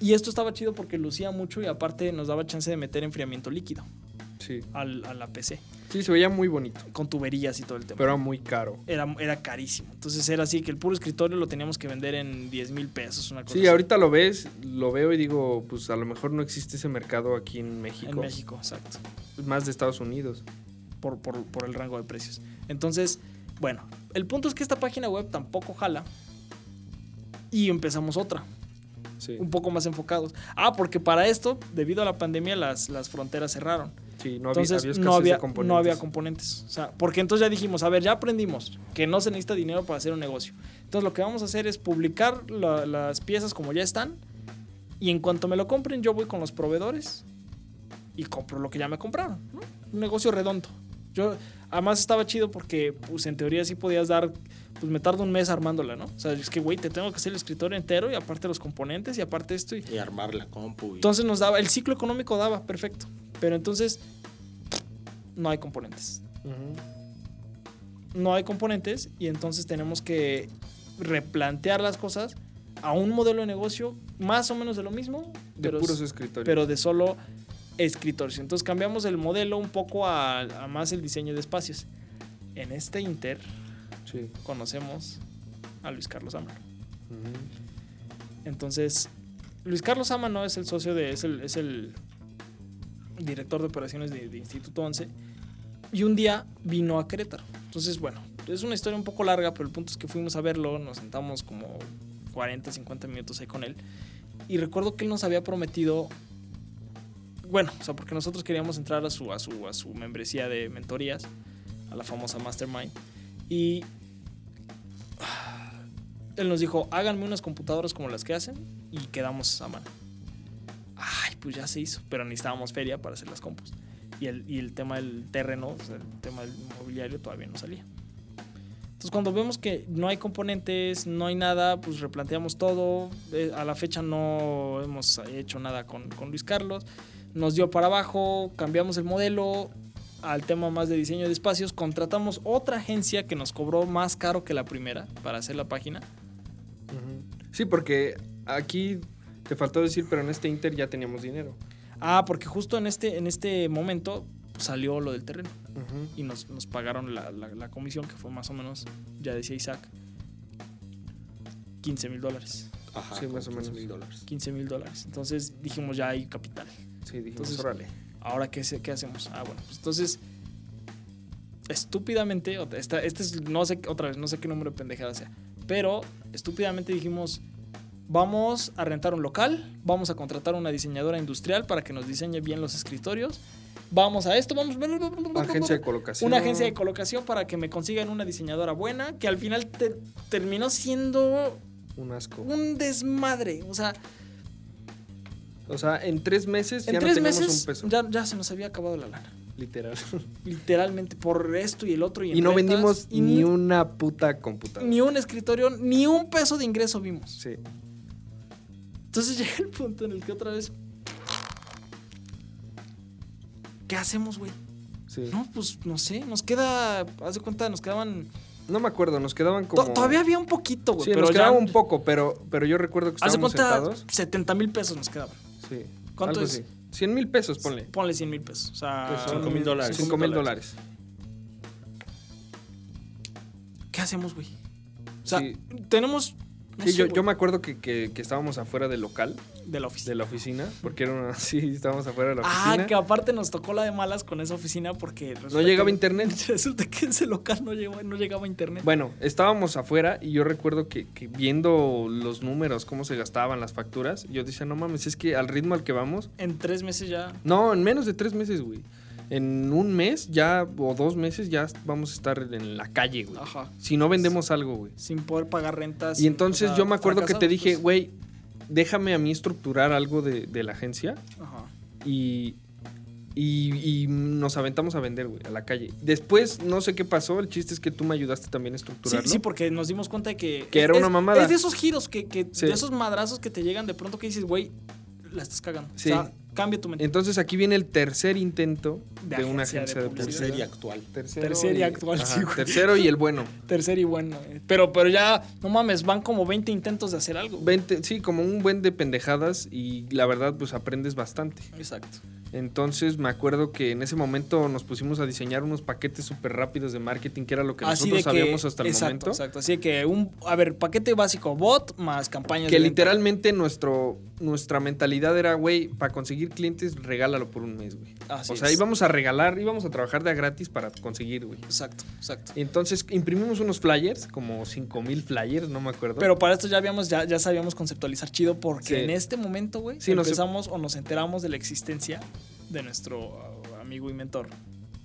Y esto estaba chido porque lucía mucho y aparte nos daba chance de meter enfriamiento líquido Sí. al- a la PC. Sí, se veía muy bonito. Con tuberías y todo el tema. Pero era muy caro. era, era carísimo. Entonces era así que el puro escritorio lo teníamos que vender en 10 mil pesos, una cosa Sí, así. ahorita lo ves, lo veo y digo, pues a lo mejor no existe ese mercado aquí en México. En México, exacto. Más de Estados Unidos. por, por- por el rango de precios. Entonces, bueno, el punto es que esta página web tampoco jala. Y empezamos otra, Sí. un poco más enfocados. Ah, porque para esto, debido a la pandemia, las, las fronteras cerraron. Sí, no había, Entonces había no, había, componentes. no había componentes. O sea, porque entonces ya dijimos, a ver, ya aprendimos que no se necesita dinero para hacer un negocio. Entonces lo que vamos a hacer es publicar la- las piezas como ya están. Y en cuanto me lo compren, yo voy con los proveedores y compro lo que ya me compraron. ¿no? Un negocio redondo. Yo, además estaba chido porque, pues en teoría sí podías dar, pues me tardo un mes armándola, ¿no? O sea, es que, güey, te tengo que hacer el escritorio entero y aparte los componentes y aparte esto y, Y armar la compu. y- entonces nos daba, el ciclo económico daba, perfecto. Pero entonces no hay componentes. No hay componentes y entonces tenemos que replantear las cosas a un modelo de negocio más o menos de lo mismo, De pero, puros escritorios. pero de solo escritorios. Entonces cambiamos el modelo un poco a, a más el diseño de espacios. En este Inter Sí. conocemos a Luis Carlos Amaro. Entonces, Luis Carlos Amano es el socio de. Es el. Es el director de operaciones de, de Instituto 11. Y un día vino a Querétaro. Entonces, bueno, es una historia un poco larga, pero el punto es que fuimos a verlo, nos sentamos como 40, 50 minutos ahí con él. Y recuerdo que él nos había prometido, bueno, o sea, porque nosotros queríamos entrar a su, a su, a su membresía de mentorías, a la famosa Mastermind. Y él nos dijo, háganme unas computadoras como las que hacen y quedamos a mano. Ay, pues ya se hizo, pero necesitábamos feria para hacer las compus. Y el, y el tema del terreno, o sea, el tema del mobiliario todavía no salía. Entonces cuando vemos que no hay componentes, no hay nada, pues replanteamos todo. Eh, a la fecha no hemos hecho nada con, con Luis Carlos. Nos dio para abajo, cambiamos el modelo al tema más de diseño de espacios. Contratamos otra agencia que nos cobró más caro que la primera para hacer la página. Sí, porque aquí te faltó decir, pero en este Inter ya teníamos dinero. Ah, porque justo en este, en este momento salió lo del terreno. Y nos, nos pagaron la, la- la comisión, que fue más o menos, ya decía Isaac, 15 mil dólares. Ajá, Sí, más o menos. 15 mil dólares. 15 mil dólares. Entonces dijimos, ya hay capital. Sí, dijimos, Entonces, órale. ¿Ahora qué, qué hacemos? Ah, bueno, pues entonces, estúpidamente, esta, este es, no sé, otra vez, no sé qué número de pendejada sea, pero estúpidamente dijimos, vamos a rentar un local, vamos a contratar una diseñadora industrial para que nos diseñe bien los escritorios, vamos a esto, vamos... Agencia de colocación. una agencia de colocación para que me consigan una diseñadora buena, que al final te- terminó siendo Un asco. un desmadre. O sea, O sea, en tres meses en ya tres no meses un peso. ya, ya se nos había acabado la lana. Literal. [LAUGHS] Literalmente, por esto y el otro. Y, Y no rentas, vendimos y ni una puta computadora. ni un escritorio, ni un peso de ingreso vimos. Sí. Entonces [LAUGHS] llega el punto en el que otra vez. ¿Qué hacemos, güey? sí. No, pues no sé, nos queda. Haz de cuenta, nos quedaban. No me acuerdo, nos quedaban to- como. Todavía había un poquito, güey. Sí, pero nos ya- quedaba un poco, pero, pero yo recuerdo que Haz de estábamos cuenta, sentados. 70 mil pesos nos quedaban. Sí. ¿Cuánto algo es? así. 100 mil pesos, ponle. Ponle 100 mil pesos. O sea, Pues son 5,000 dólares. 5 mil dólares. ¿Qué hacemos, güey? O sea, Sí. tenemos. No Sí, sé, yo, yo me acuerdo que, que- que estábamos afuera del local, De la oficina. de la oficina, porque era una. [LAUGHS] Sí, estábamos afuera de la Ah, oficina. que aparte nos tocó la de malas con esa oficina porque. No llegaba internet. [LAUGHS] Resulta que ese local no llegaba, no llegaba internet. Bueno, estábamos afuera y yo recuerdo que, que viendo los números, cómo se gastaban las facturas, yo decía, no mames, es que al ritmo al que vamos, En tres meses ya. no, en menos de tres meses, güey. En un mes ya, o dos meses ya vamos a estar en la calle, güey. Ajá. Si no vendemos algo, güey. Sin poder pagar rentas. Y entonces yo me acuerdo que te dije, pues. güey, déjame a mí estructurar algo de, de la agencia Ajá. y, y, y nos aventamos a vender, güey, a la calle. Después, no sé qué pasó, el chiste es que tú me ayudaste también a Sí, estructurarlo. sí, porque nos dimos cuenta de que. Que era es- una mamada. Es de esos giros, que, que- Sí. de esos madrazos que te llegan de pronto que dices, güey, la estás cagando. Sí. O sea, cambia tu mente. Entonces aquí viene el tercer intento De de, una agencia de de, publicidad. Tercer y actual. Tercero Tercer y actual, sí, güey. Tercero y el bueno. [LAUGHS] Tercer y bueno. eh. Pero, pero ya, no mames, van como 20 intentos de hacer algo. güey. 20, sí, como un buen de pendejadas y la verdad pues aprendes bastante. Exacto. Entonces me acuerdo que en ese momento nos pusimos a diseñar unos paquetes súper rápidos de marketing que era lo que Así nosotros que. sabíamos hasta el exacto, momento. exacto. Así que un. A ver, paquete básico bot más campañas Que de literalmente nuestro, nuestra mentalidad era, güey, para conseguir clientes, regálalo por un mes, güey. Así o sea, es. íbamos a regalar, íbamos a trabajar de a gratis para conseguir, güey. Exacto, exacto. Entonces imprimimos unos flyers, como 5000 flyers, no me acuerdo. Pero para esto ya habíamos, ya, ya sabíamos conceptualizar chido porque Sí. en este momento, güey, Sí, nos- empezamos o nos enteramos de la existencia de nuestro amigo y mentor,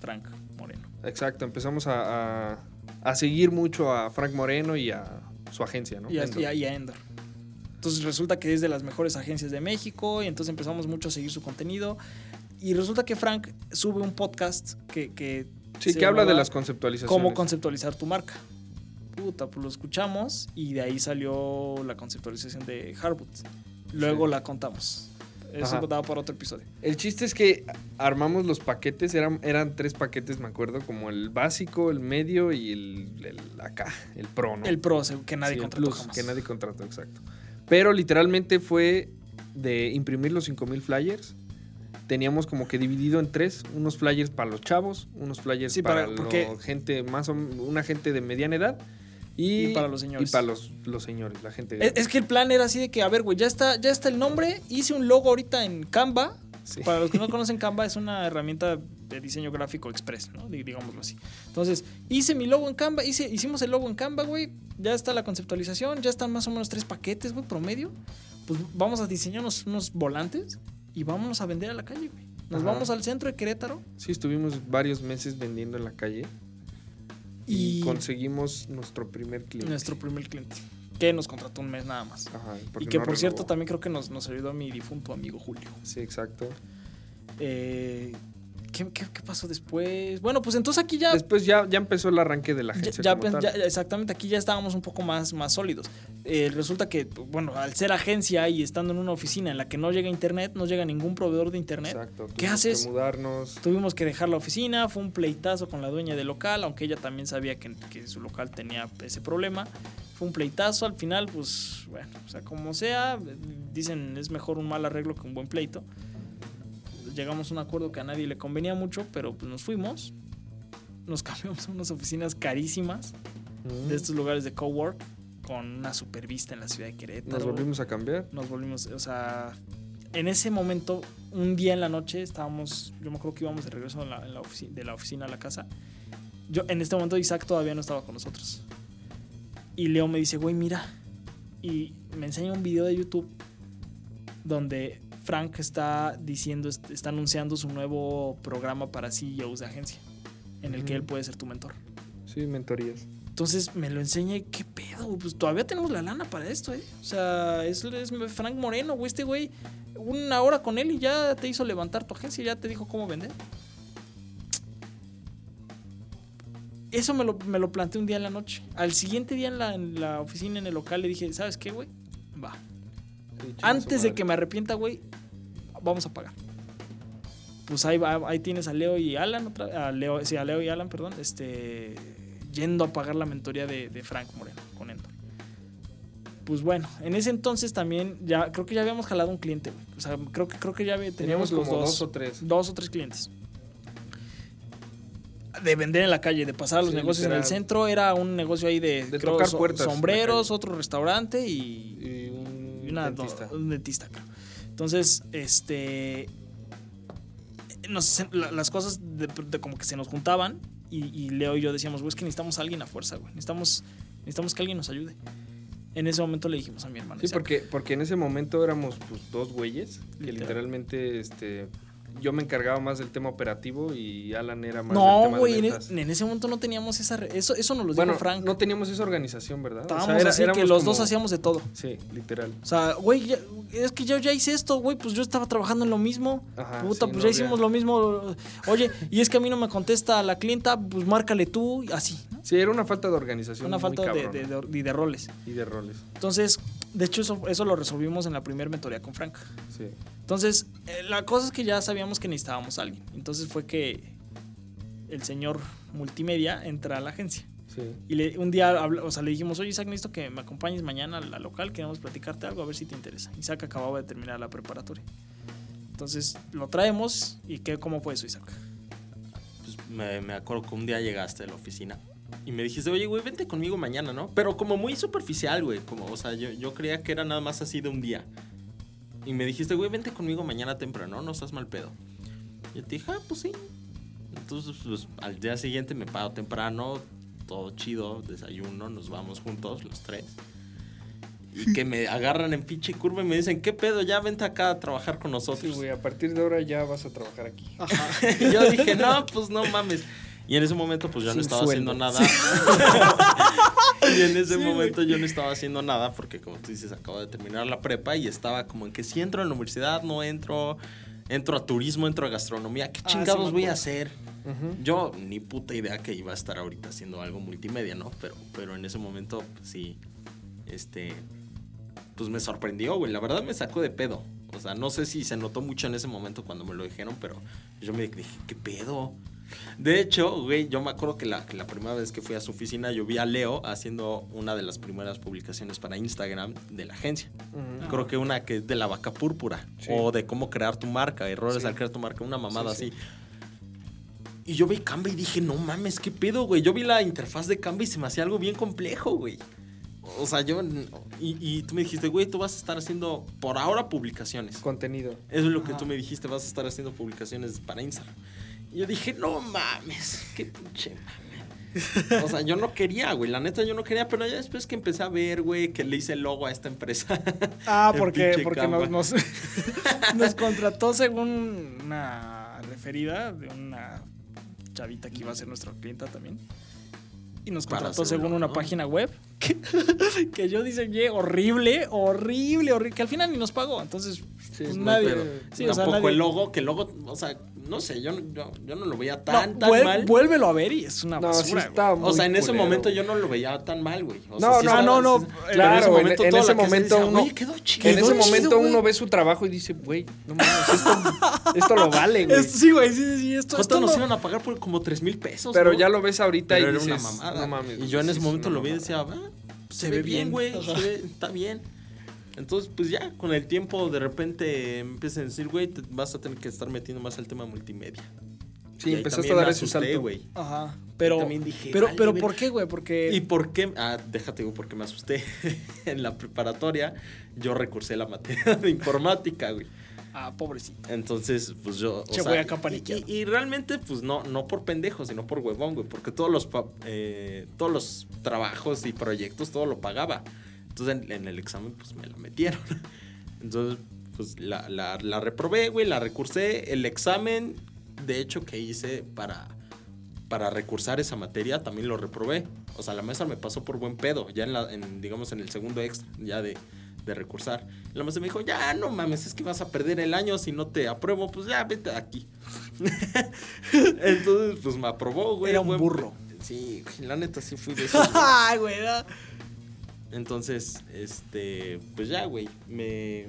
Frank Moreno. Exacto, empezamos a, a- a seguir mucho a Frank Moreno y a su agencia, ¿no? y, a, y a- y a Endor. Entonces resulta que es de las mejores agencias de México y entonces empezamos mucho a seguir su contenido. Y resulta que Frank sube un podcast que... que sí, que habla de las conceptualizaciones. Cómo conceptualizar tu marca. Puta, pues lo escuchamos y de ahí salió la conceptualización de Harwood. Luego Sí. la contamos. Eso daba para otro episodio. El chiste es que armamos los paquetes, eran, eran tres paquetes, me acuerdo, como el básico, el medio y el, el acá, el pro, ¿no? El pro, que nadie Sí, contrató plus, jamás. que nadie contrató, exacto. Pero literalmente fue de imprimir los 5000 flyers. Teníamos como que dividido en tres, unos flyers para los chavos, unos flyers Sí, para, porque- gente más o una gente de mediana edad y, Y para los señores. Y para los, los señores, la gente Es, es que el plan era así de que, a ver, güey, ya está, ya está el nombre. Hice un logo ahorita en Canva Sí. Para los que no conocen Canva, es una herramienta de diseño gráfico express, ¿no? Di- Digámoslo así. Entonces, hice mi logo en Canva, hice, hicimos el logo en Canva, güey. Ya está la conceptualización, ya están más o menos tres paquetes, güey, promedio. Pues vamos a diseñar unos, unos volantes y vámonos a vender a la calle, güey. Nos Ajá. vamos al centro de Querétaro Sí, estuvimos varios meses vendiendo en la calle y, y conseguimos nuestro primer cliente. nuestro primer cliente, que nos contrató un mes nada más. Ajá, Y que no por cierto también creo que nos, nos ayudó mi difunto amigo Julio. Sí, exacto. Eh, ¿qué, qué, qué pasó después? Bueno, pues entonces aquí ya... Después ya, ya empezó el arranque de la ya- agencia. ya como pen- tal. ya- exactamente, aquí ya estábamos un poco más, más sólidos. Eh, resulta que, bueno, al ser agencia y estando en una oficina en la que no llega internet, no llega ningún proveedor de internet, Exacto. ¿Qué haces? Que mudarnos. tuvimos que dejar la oficina, fue un pleitazo con la dueña del local, aunque ella también sabía que, que su local tenía ese problema. Fue un pleitazo, al final, pues, bueno, o sea, como sea, dicen es mejor un mal arreglo que un buen pleito. Llegamos a un acuerdo que a nadie le convenía mucho, pero pues nos fuimos. Nos [LAUGHS] cambiamos a unas oficinas carísimas Mm. de estos lugares de cowork con una super vista en la ciudad de Querétaro. Nos volvimos a cambiar. Nos volvimos, o sea, en ese momento, un día en la noche, estábamos, yo me acuerdo que íbamos de regreso en la- en la de la oficina a la casa. Yo, en este momento, Isaac todavía no estaba con nosotros. Y Leo me dice, güey, mira. Y me enseña un video de YouTube donde Frank está diciendo, est- está anunciando su nuevo programa para CEOs de agencia, en el que él puede ser tu mentor. Sí, mentorías. Entonces me lo enseña y qué pedo, pues todavía tenemos la lana para esto, ¿eh? O sea, es, es Frank Moreno, güey, este güey, una hora con él y ya te hizo levantar tu agencia, ya te dijo cómo vender. Eso me lo, me lo planteé un día en la noche. Al siguiente día en la, en la oficina, en el local, le dije, ¿sabes qué, güey? Va. Antes de que me arrepienta, güey, vamos a pagar. Pues ahí, va, ahí tienes a Leo y Alan, otra- a Leo, sí, a Leo y Alan, perdón, este, yendo a pagar la mentoría de, de Frank Moreno con Endor. Pues bueno, en ese entonces también ya creo que ya habíamos jalado un cliente, güey. O sea, creo que creo que ya Teníamos los dos o tres. dos o tres clientes. De vender en la calle, de pasar a los Sí, negocios en el literal. centro, era un negocio ahí de, De creo, tocar so- puertas sombreros, otro restaurante y una- dentista. un dentista, creo. Entonces, este. nos- las cosas de, de como que se nos juntaban y, y Leo y yo decíamos, güey, es que necesitamos a alguien a fuerza, güey. Necesitamos, necesitamos que alguien nos ayude. En ese momento le dijimos a mi hermano. Sí, porque, porque en ese momento éramos pues, dos güeyes que Literal. literalmente este, yo me encargaba más del tema operativo y Alan era más del No, tema güey, de en, ventas. en ese momento no teníamos esa. Eso, eso nos lo Bueno, dijo Frank. no teníamos esa organización, ¿verdad? O sea, Estábamos era- así que los como- dos hacíamos de todo. Sí, literal. O sea, güey, es que yo ya hice esto, güey, pues yo estaba trabajando en lo mismo. Ajá, Puta, sí, pues no ya hicimos lo mismo. Oye, y es que a mí no me contesta la clienta, pues márcale tú, y así, ¿no? Sí, era una falta de organización. Una muy falta de, de- de- y de roles. Y de roles. Entonces, de hecho, eso, eso lo resolvimos en la primera mentoría con Frank. Sí. Entonces, eh, la cosa es que ya sabíamos que necesitábamos a alguien. Entonces fue que el señor multimedia entra a la agencia. Sí. Y le- un día habla- o sea, le dijimos, oye Isaac, necesito que me acompañes mañana a la local, queremos platicarte algo, a ver si te interesa. Isaac acababa de terminar la preparatoria. Entonces lo traemos y ¿qué, ¿cómo fue eso, Isaac? Pues me, me acuerdo que un día llegaste a la oficina y me dijiste, oye, güey, vente conmigo mañana, ¿no? Pero como muy superficial, güey. Como, o sea, yo, yo creía que era nada más así de un día. Y me dijiste, güey, vente conmigo mañana temprano, no estás mal pedo. Y yo te dije, ah, pues sí. Entonces, pues al día siguiente me paro temprano, todo chido, desayuno, nos vamos juntos, los tres. Y que me [LAUGHS] agarran en pinche curva y me dicen, ¿qué pedo? Ya vente acá a trabajar con Sí, nosotros. güey, a partir de ahora ya vas a trabajar aquí. [LAUGHS] Y yo dije, no, pues no mames. Y en ese momento, pues yo no estaba sueldo. haciendo nada. [LAUGHS] y en ese momento yo no estaba haciendo nada porque, como tú dices, acabo de terminar la prepa y estaba como en que si entro a la universidad, no entro. Entro a turismo, entro a gastronomía. ¿Qué Ah, sí chingados voy a hacer? Yo ni puta idea que iba a estar ahorita haciendo algo multimedia, ¿no? Pero, pero en ese momento, pues, sí, este, pues me sorprendió, güey. La verdad me sacó de pedo. O sea, no sé si se notó mucho en ese momento cuando me lo dijeron, pero yo me dije, ¿qué pedo? De hecho, güey, yo me acuerdo que la, que la primera vez que fui a su oficina, yo vi a Leo haciendo una de las primeras publicaciones para Instagram de la agencia. Creo que una que es de la vaca púrpura. Sí. O de cómo crear tu marca, errores Sí. al crear tu marca, una mamada Sí, sí. así. Y yo vi Canva y dije, no mames, qué pedo, güey. Yo vi la interfaz de Canva y se me hacía algo bien complejo, güey. O sea, yo. Y, y tú me dijiste, güey, tú vas a estar haciendo por ahora publicaciones. Contenido. Eso es lo que tú me dijiste, vas a estar haciendo publicaciones para Instagram. Y yo dije, no mames, qué pinche mame. O sea, yo no quería, güey. La neta, yo no quería, pero ya después que empecé a ver, güey, que le hice el logo a esta empresa. [LAUGHS] Ah, porque, porque nos, nos, [LAUGHS] nos contrató según una referida de una chavita que iba a ser nuestra clienta también. Y nos contrató según una ¿no? página web que, [LAUGHS] que yo diseñé horrible, horrible, horrible, que al final ni nos pagó. Entonces, Sí, pues nadie. Pero sí, o sea, tampoco nadie- el logo, que el logo, o sea, no sé, yo, yo, yo no lo veía No, tan, tan vuel- mal. Vuélvelo a ver y es una No, basura. sí está O sea, en ese culero, momento güey. yo no lo veía tan mal, güey. O No, sea, sí no, estaba- no, no, sí- claro, en ese momento, en toda ese momento decía, uno- "Oye, quedó chido. En ese chido, momento güey. uno ve su trabajo y dice, güey, no mames, esto, esto lo vale, güey. Sí, güey, sí, sí, sí, esto, ¿Cuánto esto nos no- iban a pagar por como 3 mil pesos? Pero no? ya lo ves ahorita Pero y era dices, una mamada. no mames. y yo en sí ese es momento lo vi y decía, ah, se, ve bien, güey, está bien. Entonces, pues ya, con el tiempo de repente me empiezan a decir, güey, te vas a tener que estar metiendo más al tema multimedia. Sí, empezaste a dar me ese asusté, salto. güey. Ajá. Pero, también dije, pero, pero ¿por qué, güey? Porque. ¿Y por qué? Ah, déjate digo porque me asusté. [LAUGHS] en la preparatoria yo recursé la materia de informática, güey. Ah, pobrecito. Entonces, pues yo. Che, güey, acá paniqueado. y, y realmente, pues no, no por pendejo, sino por huevón, güey. Porque todos los, pa- eh, todos los trabajos y proyectos, todo lo pagaba. Entonces, en, en el examen, pues me la metieron. [LAUGHS] Entonces, pues la, la, la reprobé, güey, la recursé. El examen, de hecho, que hice para, para recursar esa materia, también lo reprobé. O sea, la maestra me pasó por buen pedo, ya en, la, en digamos, en el segundo extra, ya de, de recursar. La maestra me dijo, ya no mames, es que vas a perder el año si no te apruebo, pues ya vete aquí. [LAUGHS] Entonces, pues me aprobó, güey. Era un buen- burro. Sí, la neta sí fui de [LAUGHS] esos. Ay, güey. ¿no? Entonces, este, pues ya, güey, me,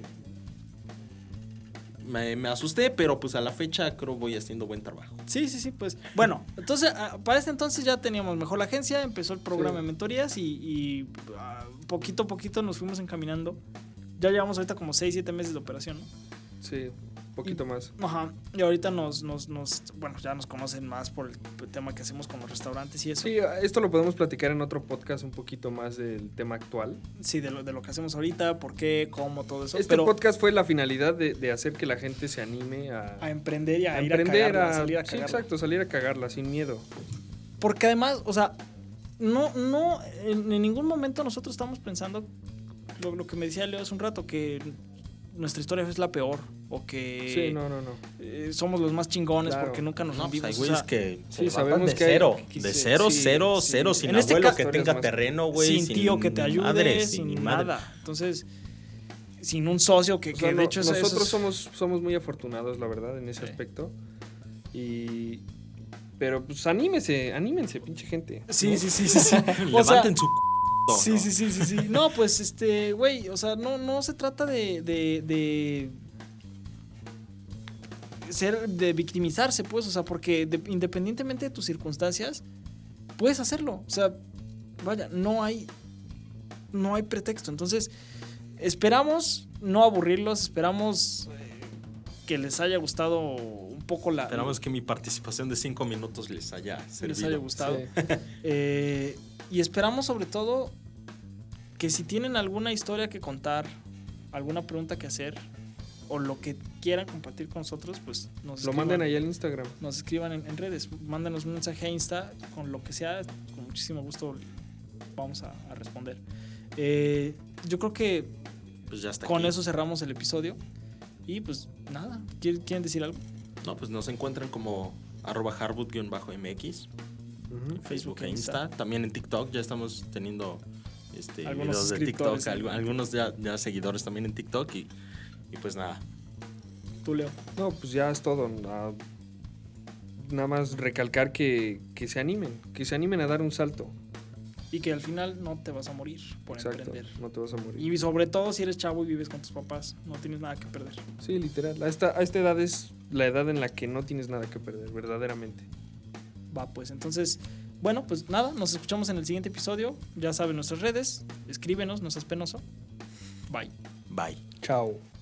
me, me asusté, pero pues a la fecha creo voy haciendo buen trabajo. Sí, sí, sí, pues. Bueno, entonces, ah, para este entonces ya teníamos mejor la agencia, empezó el programa Sí. de mentorías y, y, ah, poquito a poquito nos fuimos encaminando. Ya llevamos ahorita como 6, 7 meses de operación, ¿no? Sí, un poquito más. Ajá. Y ahorita nos, nos, nos, bueno, ya nos conocen más por el tema que hacemos con los restaurantes y eso. Sí, esto lo podemos platicar en otro podcast un poquito más del tema actual. Sí, de lo, de lo que hacemos ahorita, por qué, cómo, todo eso. Este pero podcast fue la finalidad de, de hacer que la gente se anime a, a emprender y a, a ir a emprender, cagarla, a, a salir a sí, cagarla. exacto, salir a cagarla sin miedo. Porque además, o sea, no, no, en, en ningún momento nosotros estamos pensando lo, lo que me decía Leo hace un rato, que nuestra historia es la peor o que Sí, no, no, no. eh, somos los más chingones Claro. porque nunca nos No, pues hundimos. hay o güeyes sea, que sí, sabemos de que cero, de sí, cero, sí, cero, sí. cero, sin En este abuelo caso- que tenga terreno, güey, sin tío que te ayude, madre, sin madre. nada. Entonces, sin un socio que, O que sea, de no- hecho nosotros eso es- somos, somos muy afortunados, la verdad, en ese aspecto. Y. Pero pues anímese, anímense, pinche gente. Sí, ¿no? sí, sí, sí. sí. [LAUGHS] O sea, Levanten su Sí, ¿no? sí, sí, sí, sí. No, pues, este, güey, o sea, no, no se trata de, de, de ser, de victimizarse, pues, o sea, porque de- independientemente de tus circunstancias, puedes hacerlo. O sea, vaya, no hay, no hay pretexto. Entonces, esperamos no aburrirlos, esperamos eh, que les haya gustado un poco la... Esperamos que mi participación de cinco minutos les haya les servido. haya gustado. Sí. Eh, y esperamos sobre todo que si tienen alguna historia que contar, alguna pregunta que hacer o lo que quieran compartir con nosotros, pues nos Lo escriban, manden ahí al Instagram. nos escriban en, en redes, mándenos un mensaje a Insta con lo que sea, con muchísimo gusto vamos a, a responder. Eh, yo creo que Pues ya está con aquí. eso cerramos el episodio y pues nada, ¿quieren, quieren decir algo? No, pues nos encuentran como arroba harwood-mx, Facebook e Insta. También en TikTok ya estamos teniendo este, Algunos videos de TikTok, algunos ya, ya seguidores también en TikTok y, y pues nada. Tú, Leo. No, pues ya es todo. Ah, Nada más recalcar que, que se animen, que se animen a dar un salto. Y que al final no te vas a morir por Exacto, emprender. no te vas a morir. Y sobre todo si eres chavo y vives con tus papás, no tienes nada que perder. Sí, literal. A esta, a esta edad es la edad en la que no tienes nada que perder, verdaderamente. Va, pues entonces, bueno, pues nada, nos escuchamos en el siguiente episodio. Ya saben nuestras redes, escríbenos, no seas penoso. Bye. Bye. Chao.